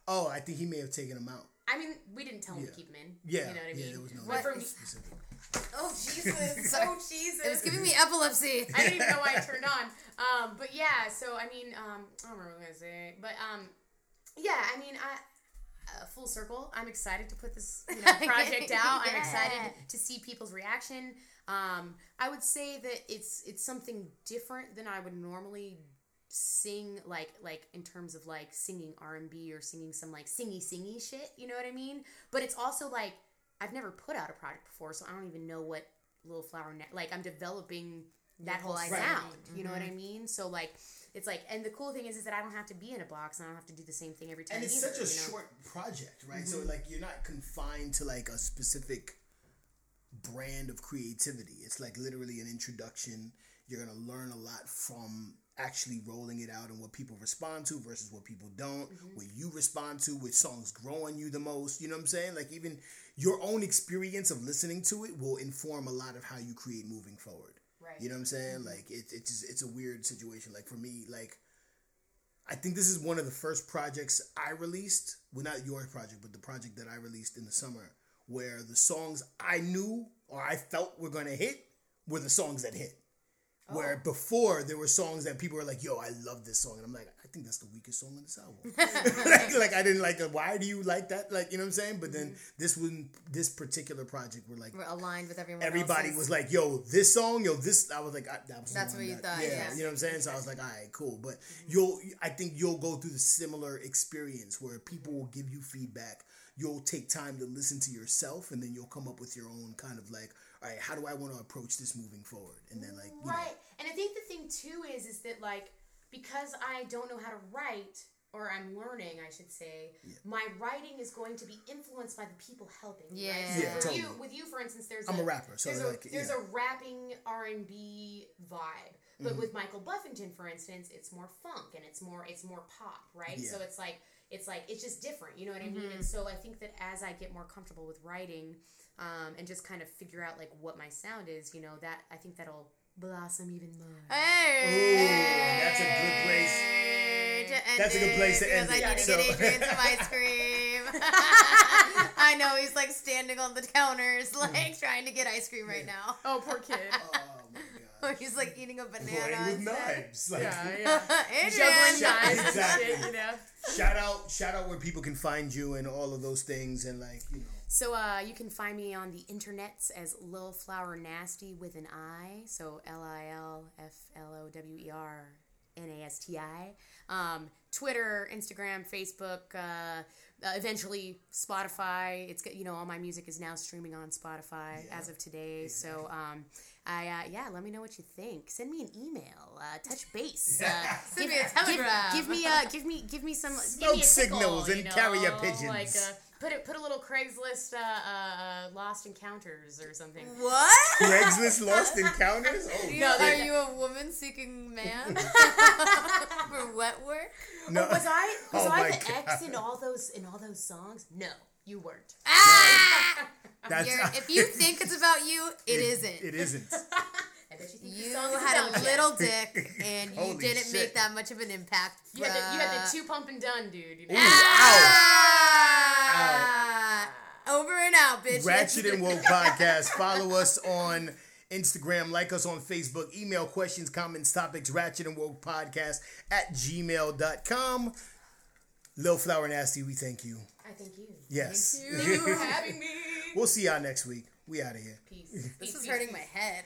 oh, I think he may have taken them out. I mean, we didn't tell him Yeah. to keep them in. Yeah. you know what I yeah, mean. there was no But for me, oh Jesus, oh Jesus, It was giving me epilepsy. I didn't even know why I turned on. Um, but yeah, so I mean, um, I don't remember what I was gonna say, but um, yeah, I mean, I. Uh, full circle. I'm excited to put this you know, project out. I'm excited to see people's reaction. Um, I would say that it's it's something different than I would normally sing like like in terms of like singing R&B or singing some like singy singy shit, you know what I mean? But it's also like I've never put out a project before, so I don't even know what Little Flower ne- like I'm developing that whole sound. You know what mm-hmm. I mean? So like, it's like, and the cool thing is, is that I don't have to be in a box and I don't have to do the same thing every time. and it's either, such a you know? short project, right? So mm-hmm. like you're not confined to like a specific brand of creativity. It's like literally an introduction. You're gonna learn a lot from actually rolling it out and what people respond to versus what people don't, mm-hmm. what you respond to, which songs grow on you the most. You know what I'm saying? Like even your own experience of listening to it will inform a lot of how you create moving forward. Right. You know what I'm saying? Mm-hmm. Like it, it's just, it's a weird situation. Like for me, like I think this is one of the first projects I released. Well, not your project, but the project that I released in the summer, where the songs I knew or I felt were gonna hit were the songs that hit. Where oh. before there were songs that people were like, "Yo, I love this song," and I'm like, "I think that's the weakest song on this album." like, like I didn't like it. Why do you like that? Like, you know what I'm saying? But then mm-hmm. this one, this particular project, were like, We're aligned with everyone. everybody else's. was like, "Yo, this song, yo, this." I was like, I, "That was That's what you that- thought, Yeah, yeah. you know what I'm saying. So I was like, mm-hmm. "All right, cool." But mm-hmm. you'll, I think you'll go through the similar experience where people will give you feedback. You'll take time to listen to yourself, and then you'll come up with your own kind of like, "All right, how do I want to approach this moving forward?" And then like, you know, Right. And I think the thing too is is that like because I don't know how to write or I'm learning, I should say, my writing is going to be influenced by the people helping. me, right? Yeah. So Yeah, with you, with you, for instance, there's I'm a rapper, so there's, like, a, there's yeah. a rapping R and B vibe. But Mm-hmm. with Michael Buffington, for instance, it's more funk and it's more it's more pop, right? So it's like it's like it's just different, you know what I mean? And so I think that as I get more comfortable with writing, um, and just kind of figure out like what my sound is, you know, that I think that'll blossom even more. Hey, that's a good place. to end That's a good place to it, end because it, I need to so- get Adrian some ice cream. I know he's like standing on the counters, mm. like trying to get ice cream right now. Oh, poor kid. oh my Or god, he's like eating a banana. playing with instead. knives, like. yeah. Adrian. Juggling Shout- knives exactly. you know. Shout out, shout out where people can find you and all of those things, and like you know. So uh, you can find me on the internets as Lil Flower Nasti with an I. So L I L F L O W E R N A S T I. Um, Twitter, Instagram, Facebook. Uh, uh, eventually Spotify. It's you know all my music is now streaming on Spotify as of today. So um, I uh, yeah, let me know what you think. Send me an email. Uh, touch base. Uh, Send me a telegram. Give, me uh, give me give me some give Smoke me a tickle, signals you and know, carrier pigeons. Like uh, put it put a little Craigslist uh, uh, Lost Encounters or something. What? Craigslist Lost Encounters. Oh, You- No, are you a woman seeking man for wet work? no. Was I was Oh I my the X God. in all those in all those songs? No, you weren't. Ah! That's, You're, if you think it's about you, it isn't. It isn't. I bet you think You song had a you. little dick, and you didn't shit. make that much of an impact. You had, the, you had bruh. the two pump and done, dude. You know? Ooh, ow. Ah! Over and out, bitch. Ratchet and Woke Podcast. Follow us on Instagram, like us on Facebook, email questions, comments, topics, ratchet and woke podcast at gmail.com. Lil Flower Nasti, we thank you. I thank you. Yes. Thank you for having me. we'll see y'all next week. We out of here. Peace. This Peace, is peace, hurting my head.